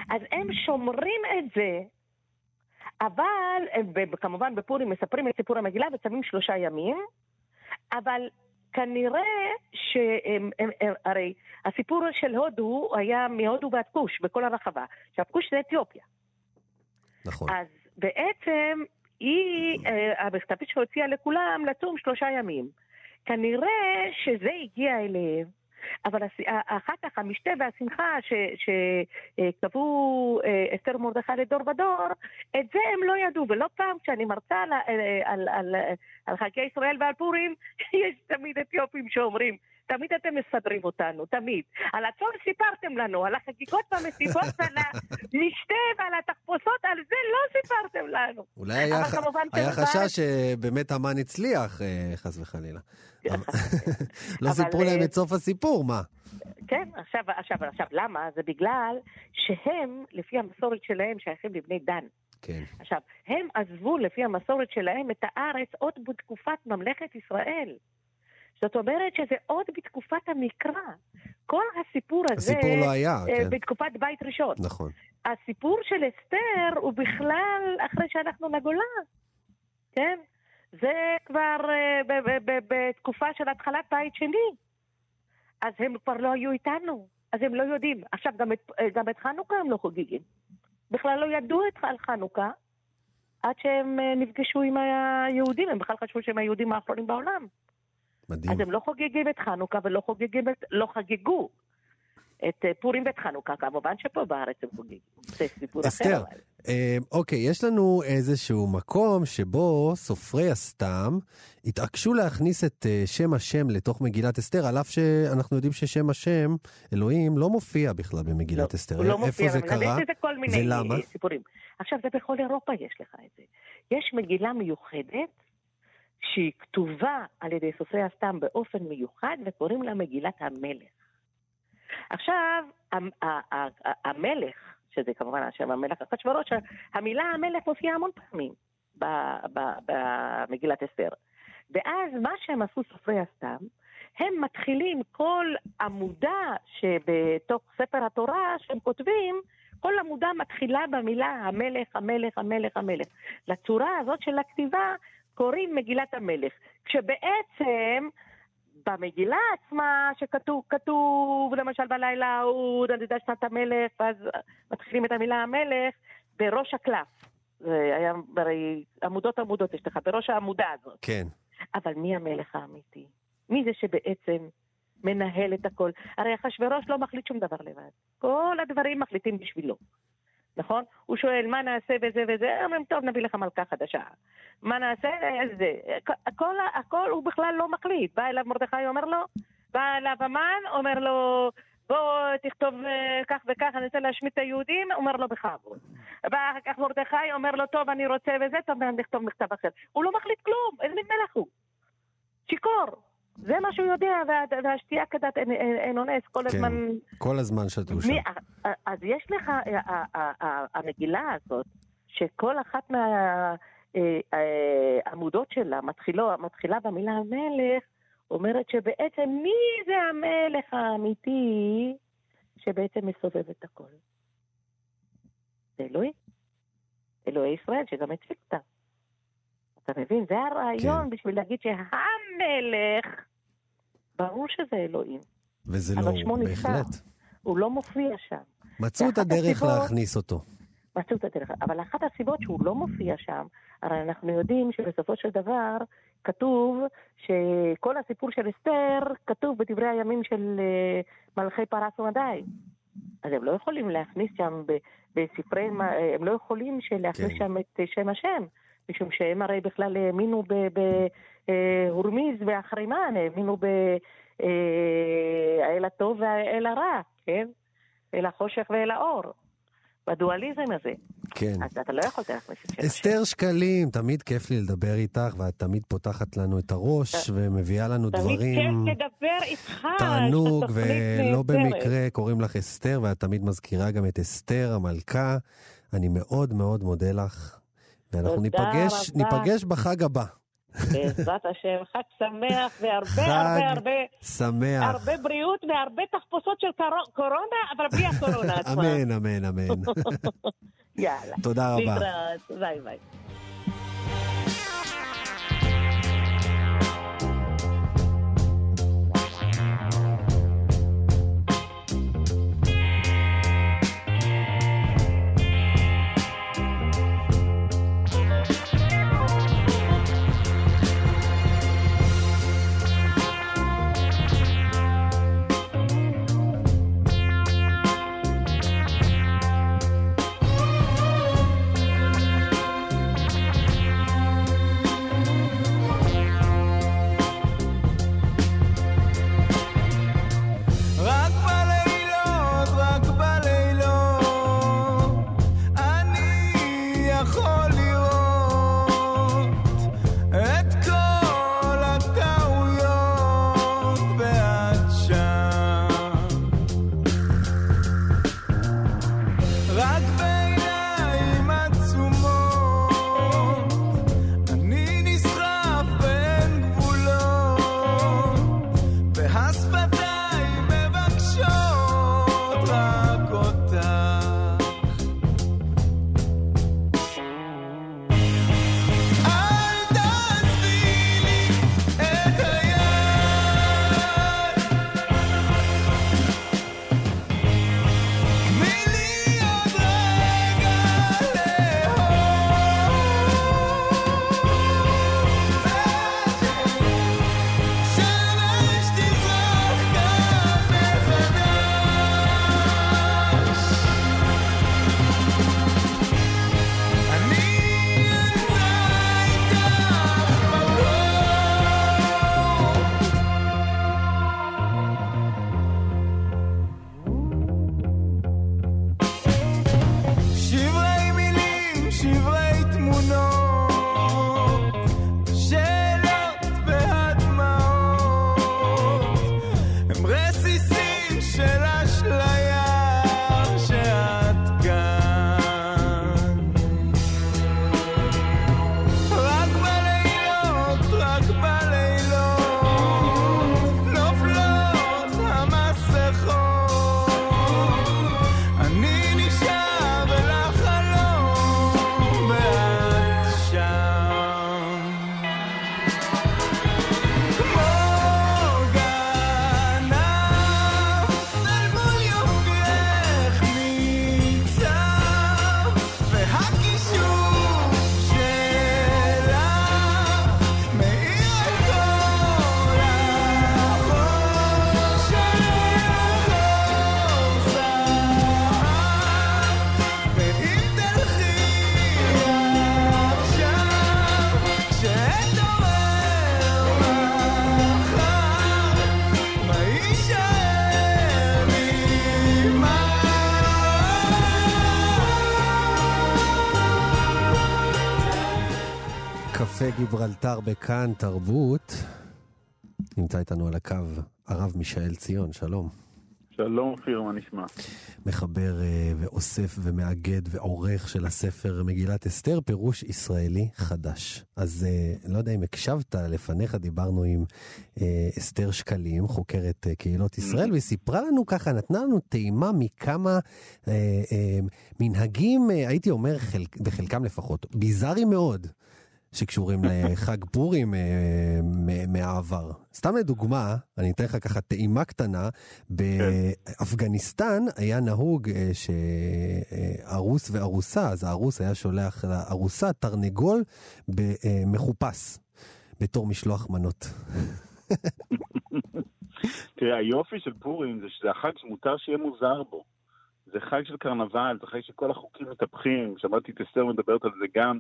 אז הם שומרים את זה, אבל כמובן בפורים מספרים את סיפור המגילה וצמים שלושה ימים, אבל כנראה שהם, הם, הם, הרי הסיפור של הודו היה מהודו ועד כוש, בכל הרחבה. עכשיו, כוש זה אתיופיה. נכון. אז בעצם היא, אה, המכתבית שהוציאה לכולם לצום שלושה ימים. כנראה שזה הגיע אליהם, אבל אחר כך המשתה והשמחה שקבעו אסתר מרדכי לדור ודור, את זה הם לא ידעו, ולא פעם כשאני מרצה על, ה- על, על, על חגי ישראל ועל פורים, יש תמיד אתיופים שאומרים, תמיד אתם מסדרים אותנו, תמיד. על הצום סיפרתם לנו, על החגיגות והמסיבות ועל המשתה ועל התחפושות, על זה לא סיפרתם לנו. אולי היה, ח- היה חשש שבאמת המן הצליח, אה, חס וחלילה. לא סיפרו להם אה, את סוף הסיפור, מה? כן, עכשיו, עכשיו, עכשיו, למה? זה בגלל שהם, לפי המסורת שלהם, שייכים לבני דן. כן. עכשיו, הם עזבו לפי המסורת שלהם את הארץ עוד בתקופת ממלכת ישראל. זאת אומרת שזה עוד בתקופת המקרא. כל הסיפור הזה... הסיפור לא היה, אה, כן. בתקופת בית ראשון. נכון. הסיפור של אסתר הוא בכלל אחרי שאנחנו לגולה, כן? זה כבר אה, בתקופה של התחלת בית שני. אז הם כבר לא היו איתנו. אז הם לא יודעים. עכשיו, גם את, גם את חנוכה הם לא חוגגים. בכלל לא ידעו את על חנוכה עד שהם אה, נפגשו עם היהודים, הם בכלל חשבו שהם היהודים האחרונים בעולם. מדהים. אז הם לא חוגגים את חנוכה ולא חוגגים את, לא חגגו את אה, פורים ואת חנוכה, כמובן שפה בארץ הם חוגגים. זה סיפור אחר. אסתר. אה, אוקיי, יש לנו איזשהו מקום שבו סופרי הסתם התעקשו להכניס את אה, שם השם לתוך מגילת אסתר, על אף שאנחנו יודעים ששם השם, אלוהים, לא מופיע בכלל במגילת אסתר. הוא לא איפה מופיע זה במילה, קרה? יש כל מיני ולמה? סיפורים. עכשיו, זה בכל אירופה יש לך את זה. יש מגילה מיוחדת שהיא כתובה על ידי סופרי הסתם באופן מיוחד, וקוראים לה מגילת המלך. עכשיו, המלך, שזה כמובן השם המלך אחשוורוש, המילה המלך מופיעה המון פעמים במגילת אסתר. ואז מה שהם עשו סופרי הסתם, הם מתחילים כל עמודה שבתוך ספר התורה שהם כותבים, כל עמודה מתחילה במילה המלך, המלך, המלך, המלך. לצורה הזאת של הכתיבה קוראים מגילת המלך. כשבעצם במגילה עצמה, שכתוב, כתוב, למשל בלילה ההוא, נדדה שנת המלך, ואז מתחילים את המילה המלך, בראש הקלף. זה היה, הרי עמודות עמודות יש לך, בראש העמודה הזאת. כן. אבל מי המלך האמיתי? מי זה שבעצם מנהל את הכל? הרי אחשוורוש לא מחליט שום דבר לבד. כל הדברים מחליטים בשבילו, נכון? הוא שואל, מה נעשה וזה וזה? אומרים, טוב, נביא לך מלכה חדשה. מה נעשה? אז זה. הכל, הכל הוא בכלל לא מחליט. בא אליו מרדכי, אומר לו, בא אליו המן, אומר לו, בוא תכתוב אה, כך וכך, אני רוצה להשמיד את היהודים, אומר לו בכבוד. בא אחר כך מרדכי, אומר לו, טוב, אני רוצה וזה, טוב, נכתוב מכתב אחר. הוא לא מחליט כלום, איזה מין מלך הוא? שיכור. זה מה שהוא יודע, וה- והשתייה כדת אין- אין אין אונס, כל כן. הזמן... כל הזמן שתו שם. אז יש לך, המגילה הזאת, שכל אחת מהעמודות שלה מתחילו, מתחילה במילה המלך, אומרת שבעצם מי זה המלך האמיתי שבעצם מסובב את הכל? זה אלוהי. אלוהי ישראל, שגם הציג אותה. אתה מבין? זה הרעיון כן. בשביל להגיד שהמלך, ברור שזה אלוהים. וזה לא. בהחלט. הוא לא מופיע שם. מצאו את הדרך הסיבות- להכניס אותו. מצאו את הדרך. אבל אחת הסיבות שהוא לא מופיע שם, הרי אנחנו יודעים שבסופו של דבר כתוב שכל הסיפור של אסתר כתוב בדברי הימים של אה, מלכי פרס ומדי. אז הם לא יכולים להכניס שם בספרי, אה, הם לא יכולים להכניס כן. שם את אה, שם השם, משום שהם הרי בכלל האמינו בהורמיז ואחרימן, האמינו באל הטוב והאל הרע, כן? אל החושך ואל האור. בדואליזם הזה. כן. אז אתה לא יכולת להכניס את השם. אסתר שקלים, תמיד כיף לי לדבר איתך, ואת תמיד פותחת לנו את הראש ומביאה לנו תמיד דברים... כיף לדבר איתך. תענוג, ולא. במקרה קוראים לך אסתר, ואת תמיד מזכירה גם את אסתר המלכה. אני מאוד מאוד מודה לך, ואנחנו ניפגש, רבה. ניפגש בחג הבא. בעזרת השם, חג שמח והרבה חג הרבה הרבה שמח. הרבה בריאות והרבה תחפושות של קורו- קורונה, אבל בלי הקורונה עצמה. אמן, אמן, אמן. יאללה. תודה רבה. ביי ביי. גיברלטר בכאן תרבות. נמצא איתנו על הקו הרב מישאל ציון, שלום. שלום אופיר, מה נשמע? מחבר אה, ואוסף ומאגד ועורך של הספר מגילת אסתר, פירוש ישראלי חדש. אז אה, לא יודע אם הקשבת, לפניך דיברנו עם אה, אסתר שקלים, חוקרת קהילות ישראל, והיא סיפרה לנו ככה, נתנה לנו טעימה מכמה אה, אה, מנהגים, הייתי אומר, חל, בחלקם לפחות, ביזאריים מאוד. שקשורים לחג פורים אה, מהעבר. סתם לדוגמה, אני אתן לך ככה טעימה קטנה, באפגניסטן היה נהוג אה, שארוס וארוסה, אז הארוס היה שולח לארוסה תרנגול אה, מחופש, בתור משלוח מנות. תראה, היופי של פורים זה שזה החג שמותר שיהיה מוזר בו. זה חג של קרנבל, זה חג שכל החוקים מתהפכים, שמעתי את אסתר מדברת על זה גם,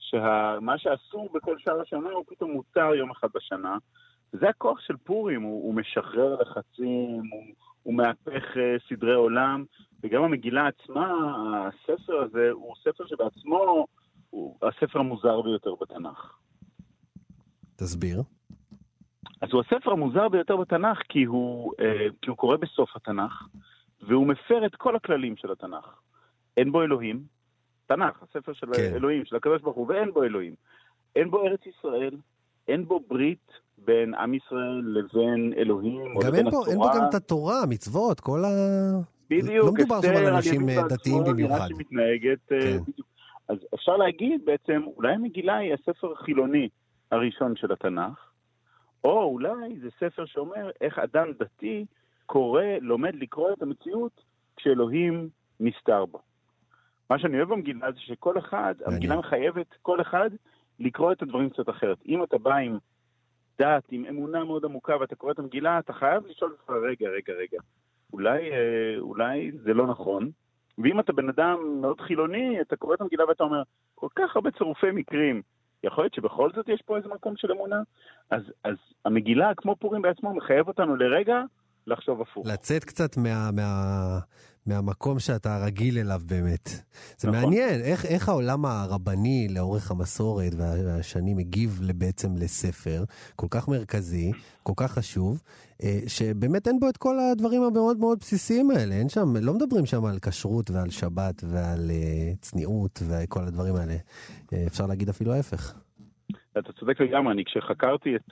שמה שאסור בכל שאר השנה הוא פתאום מותר יום אחד בשנה. וזה הכוח של פורים, הוא, הוא משחרר לחצים, הוא, הוא מהפך uh, סדרי עולם, וגם המגילה עצמה, הספר הזה, הוא ספר שבעצמו הוא הספר המוזר ביותר בתנ"ך. תסביר. אז הוא הספר המוזר ביותר בתנ"ך כי הוא, אה, כי הוא קורא בסוף התנ"ך, והוא מפר את כל הכללים של התנ"ך. אין בו אלוהים, תנ"ך, הספר של כן. אלוהים, של הקדוש ברוך הוא, ואין בו אלוהים. אין בו ארץ ישראל, אין בו ברית בין עם ישראל לבין אלוהים, או לבין אין פה, התורה. אין פה גם את התורה, המצוות, כל ה... בדיוק, לא מדובר שם על אנשים דתיים במיוחד. אה, כן. בדיוק. אז אפשר להגיד בעצם, אולי המגילה היא הספר החילוני הראשון של התנ"ך, או אולי זה ספר שאומר איך אדם דתי קורא, לומד לקרוא את המציאות כשאלוהים נסתר בו. מה שאני אוהב במגילה זה שכל אחד, המגילה מחייבת כל אחד לקרוא את הדברים קצת אחרת. אם אתה בא עם דת, עם אמונה מאוד עמוקה ואתה קורא את המגילה, אתה חייב לשאול אותך, רגע, רגע, רגע, אולי, אה, אולי זה לא נכון. ואם אתה בן אדם מאוד חילוני, אתה קורא את המגילה ואתה אומר, כל כך הרבה צירופי מקרים, יכול להיות שבכל זאת יש פה איזה מקום של אמונה? אז, אז המגילה, כמו פורים בעצמו, מחייב אותנו לרגע לחשוב הפוך. לצאת קצת מה, מה, מהמקום שאתה רגיל אליו באמת. זה נכון. מעניין, איך, איך העולם הרבני לאורך המסורת וה- והשנים הגיב בעצם לספר כל כך מרכזי, כל כך חשוב, אה, שבאמת אין בו את כל הדברים המאוד מאוד בסיסיים האלה. אין שם, לא מדברים שם על כשרות ועל שבת ועל אה, צניעות וכל הדברים האלה. אה, אפשר להגיד אפילו ההפך. אתה צודק לגמרי, אני כשחקרתי את...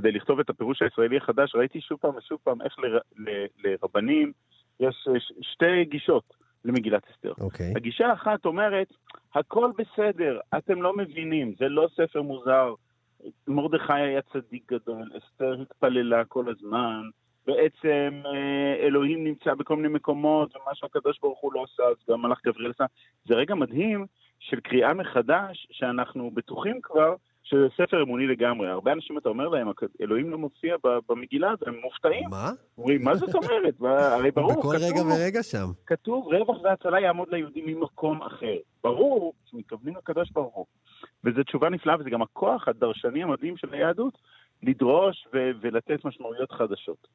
כדי לכתוב את הפירוש הישראלי החדש, ראיתי שוב פעם ושוב פעם איך ל, ל, לרבנים יש ש- שתי גישות למגילת אסתר. אוקיי. הגישה האחת אומרת, הכל בסדר, אתם לא מבינים, זה לא ספר מוזר. מרדכי היה צדיק גדול, אסתר התפללה כל הזמן, בעצם אה, אלוהים נמצא בכל מיני מקומות, ומה שהקדוש ברוך הוא לא עשה, אז גם מלאך גבריאל עשה. זה רגע מדהים של קריאה מחדש, שאנחנו בטוחים כבר שזה ספר אמוני לגמרי. הרבה אנשים, אתה אומר להם, אלוהים לא מופיע במגילה, והם מופתעים. מה? אומרים, מה זאת אומרת? הרי ברור, בכל רגע כתוב, ורגע שם. כתוב רווח והצלה יעמוד ליהודים ממקום אחר. ברור שמתכוונים לקדוש ברוך הוא. וזו תשובה נפלאה, וזה גם הכוח הדרשני המדהים של היהדות, לדרוש ו- ולתת משמעויות חדשות.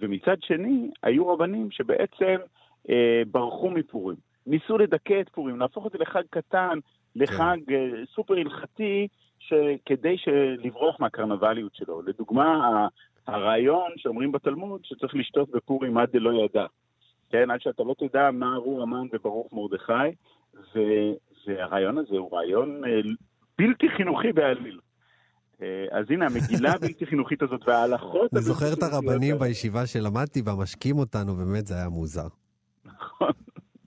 ומצד שני, היו רבנים שבעצם אה, ברחו מפורים. ניסו לדכא את פורים, להפוך את זה לחג קטן, לחג אה, סופר הלכתי, כדי לברוח מהקרנבליות שלו. לדוגמה, הרעיון שאומרים בתלמוד שצריך לשתות בפורים עד דלא ידע. כן, עד שאתה לא תדע מה ארור המן וברוך מרדכי, ו- והרעיון הזה הוא רעיון אה, בלתי חינוכי בעליל. אה, אז הנה, המגילה הבלתי חינוכית הזאת וההלכות... אני זוכר את הרבנים. בישיבה שלמדתי בה, משקים אותנו, באמת זה היה מוזר. נכון,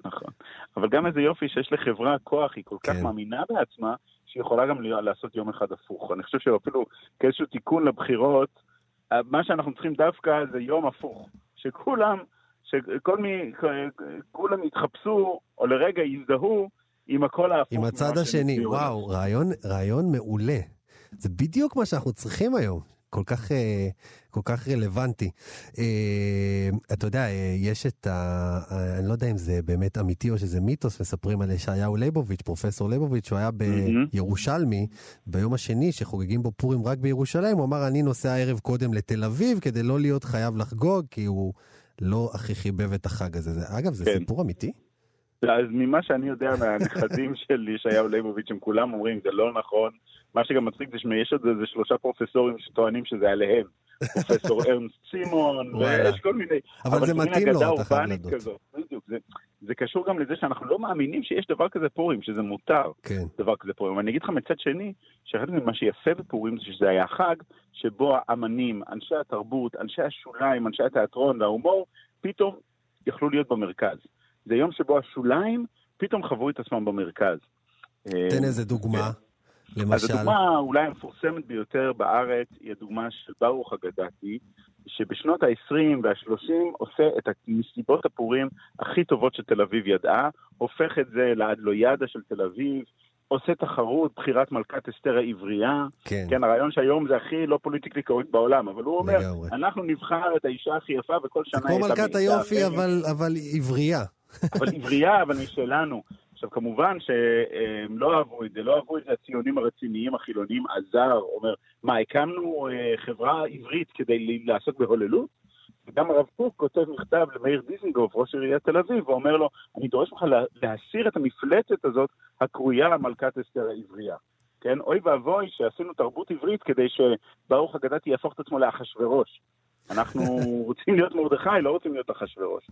נכון. אבל גם איזה יופי שיש לחברה כוח, היא כל כך כן. מאמינה בעצמה, שהיא יכולה גם לעשות יום אחד הפוך. אני חושב שאפילו כאיזשהו תיקון לבחירות, אה, מה שאנחנו צריכים דווקא זה יום הפוך. שכולם, שכל מי, כולם יתחפשו, או לרגע יזדהו עם הקול ההפוך. עם הצד השני. וואו, רעיון, רעיון מעולה. זה בדיוק מה שאנחנו צריכים היום. כל כך, אה, כל כך רלוונטי. אה, אתה יודע, אה, יש את ה... אני לא יודע אם זה באמת אמיתי או שזה מיתוס, מספרים על ישעיהו ליבוביץ', פרופסור ליבוביץ', שהוא היה. בירושלמי, ביום השני שחוגגים בו פורים רק בירושלים, הוא אמר, אני נוסע ערב קודם לתל אביב כדי לא להיות חייב לחגוג, כי הוא לא הכי חיבב את החג הזה. זה, אגב, זה כן. סיפור אמיתי? אז ממה שאני יודע מהנכדים של ישעיהו ליבוביץ', הם כולם אומרים, זה לא נכון. מה שגם מצחיק זה שיש עוד איזה שלושה פרופסורים שטוענים שזה עליהם. פרופסור ארנסט סימון. ויש כל מיני... אבל זה מין מתאים לו, אתה חייב. בדיוק, זה, זה קשור גם לזה שאנחנו לא מאמינים שיש דבר כזה פורים, שזה מותר. כן. דבר כזה פורים. אבל אני אגיד לך מצד שני, שאחד ממה שיפה בפורים זה שזה היה חג שבו האמנים, אנשי התרבות, אנשי השוליים, אנשי התיאטרון וההומור, פתאום יכלו להיות במרכז. זה יום שבו השוליים פתאום חוו את עצמם במרכז. תן איזה דוגמה, אז למשל. הדוגמה אולי המפורסמת ביותר בארץ היא הדוגמה של ברוך אגדתי, שבשנות ה-20 וה-30 עושה את מסיבות הפורים הכי טובות שתל אביב ידעה, הופך את זה לאדלוידה של תל אביב, עושה תחרות בחירת מלכת אסתר העברייה. כן, כן, הרעיון שהיום זה הכי לא פוליטיקלי קורקט בעולם, אבל הוא אומר, לגמרי. אנחנו נבחר את האישה הכי יפה וכל זה שנה כמו היא הייתה מלכת היופי. אבל- אבל עברייה. אבל עברייה, אבל משלנו. עכשיו, כמובן שהם לא אהבו את זה, לא אהבו את זה הציונים הרציניים החילונים, עזר, אומר, מה, הקמנו אה, חברה עברית כדי לעסוק בהוללות? וגם הרב קוק כותב מכתב למאיר דיזנגוף, ראש עיריית תל אביב, ואומר לו, אני דורש ממך לה- להסיר את המפלצת הזאת הקרויה מלכת אסתר העברייה. כן, אוי ואבוי שעשינו תרבות עברית כדי שברוך אגדתי יהפוך את עצמו לאחשוורוש. אנחנו רוצים להיות מרדכי, לא רוצים להיות אחשוורוש.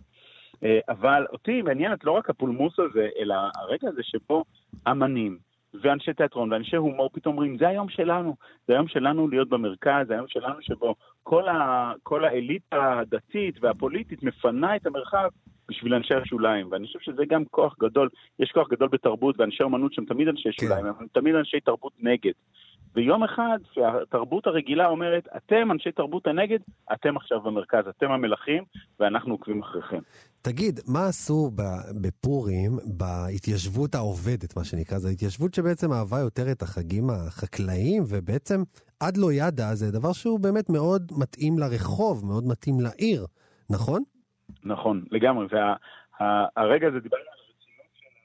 אה, אבל אותי מעניינת לא רק הפולמוס הזה, אלא הרגע הזה שבו אמנים ואנשי תיאטרון ואנשי הומור פתאום אומרים, זה היום שלנו, זה היום שלנו להיות במרכז, זה היום שלנו שבו כל, ה, כל האליטה הדתית והפוליטית מפנה את המרחב בשביל אנשי השוליים, ואני חושב שזה גם כוח גדול, יש כוח גדול בתרבות ואנשי אומנות שהם תמיד אנשי שוליים, הם תמיד אנשי תרבות נגד. ויום אחד שהתרבות הרגילה אומרת, אתם אנשי תרבות הנגד, אתם עכשיו במרכז, אתם המלכים, ואנחנו עוקבים אחריכם. תגיד, מה עשו בפורים בהתיישבות העובדת, מה שנקרא? זו התיישבות שבעצם אהבה יותר את החגים החקלאיים, ובעצם עד לא ידע זה דבר שהוא באמת מאוד מתאים לרחוב, מאוד מתאים לעיר, נכון? נכון, לגמרי. והרגע הזה דיברנו על הרצינות של,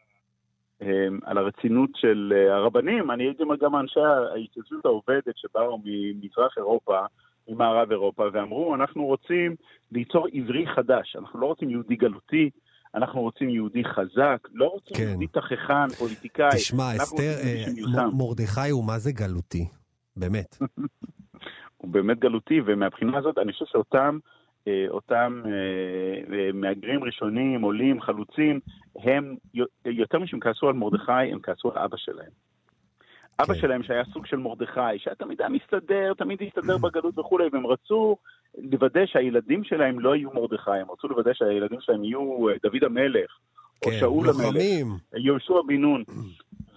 אמ, על הרצינות של אה, הרבנים. אני הייתי אומר גם אנשי ההתיישבות העובדת שבאו ממזרח אירופה, ממערב אירופה, ואמרו, אנחנו רוצים ליצור עברי חדש. אנחנו לא רוצים יהודי גלותי, אנחנו רוצים יהודי חזק, לא רוצים כן. יהודי תככן, פוליטיקאי. תשמע, אסתר, אה, מרדכי הוא מה זה גלותי, באמת. הוא באמת גלותי, ומהבחינה הזאת אני חושב שאותם אה, אותם אה, אה, מהגרים ראשונים, עולים, חלוצים, הם יו- יותר משהם כעסו על מרדכי, הם כעסו על אבא שלהם. אבא כן. שלהם שהיה סוג של מרדכי, שהיה תמיד היה מסתדר, תמיד הסתדר בגלות וכולי, והם רצו לוודא שהילדים שלהם לא יהיו מרדכי, הם רצו לוודא שהילדים שלהם יהיו אה, דוד המלך, או כן, שאול המלך. יהושע בן נון.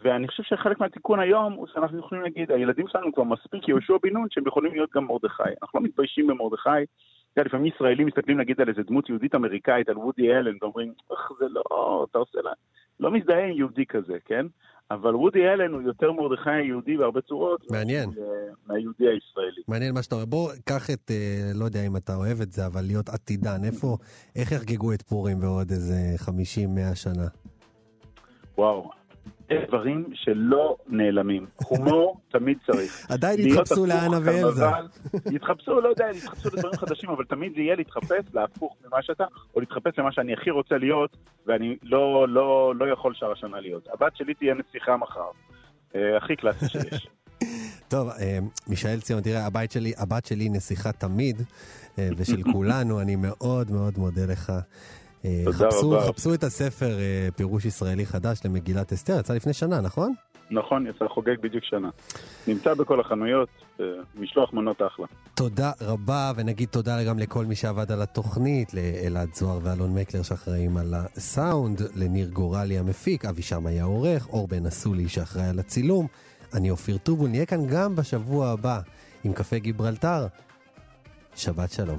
ואני חושב שחלק מהתיקון היום הוא שאנחנו יכולים להגיד, הילדים שלנו כבר מספיק יהושע בן נון שהם יכולים להיות גם מרדכי. אנחנו לא מתביישים במרדכי. אתה יודע, לפעמים ישראלים מסתכלים נגיד על איזה דמות יהודית אמריקאית, על וודי אלן, ואומרים, איך זה לא, אתה עושה לה... לא מזדהה עם יהודי כזה, כן? אבל וודי אלן הוא יותר מרדכי היהודי בהרבה צורות. מעניין. אה, מהיהודי הישראלי. מעניין מה שאתה אומר. בוא, קח את, אה, לא יודע אם אתה אוהב את זה, אבל להיות עתידן. איפה, איך יחגגו את פורים בעוד איזה 50-100 שנה? וואו. יש דברים שלא נעלמים. הומור תמיד צריך. עדיין יתחפשו לאנה ואלזה. יתחפשו, לא יודע, יתחפשו לדברים חדשים, אבל תמיד זה יהיה להתחפש להפוך ממה שאתה, או להתחפש למה שאני הכי רוצה להיות, ואני לא, לא, לא יכול שאר השנה להיות. הבת שלי תהיה נסיכה מחר. אה, הכי קלאסי שיש. טוב, אה, מישאל ציון, תראה, הבית שלי, הבת שלי נסיכה תמיד, אה, ושל כולנו, אני מאוד מאוד מודה לך. אה, חפשו, רבה. חפשו את הספר אה, פירוש ישראלי חדש למגילת אסתר, יצא לפני שנה, נכון? נכון, יצא חוגג בדיוק שנה. נמצא בכל החנויות, אה, משלוח מנות אחלה. תודה רבה, ונגיד תודה גם לכל מי שעבד על התוכנית, לאלעד זוהר ואלון מקלר שאחראים על הסאונד, לניר גורלי המפיק, אבי שם היה עורך, אור בן אסולי שאחראי על הצילום. אני אופיר טובול, נהיה כאן גם בשבוע הבא עם קפה גיברלטר. שבת שלום.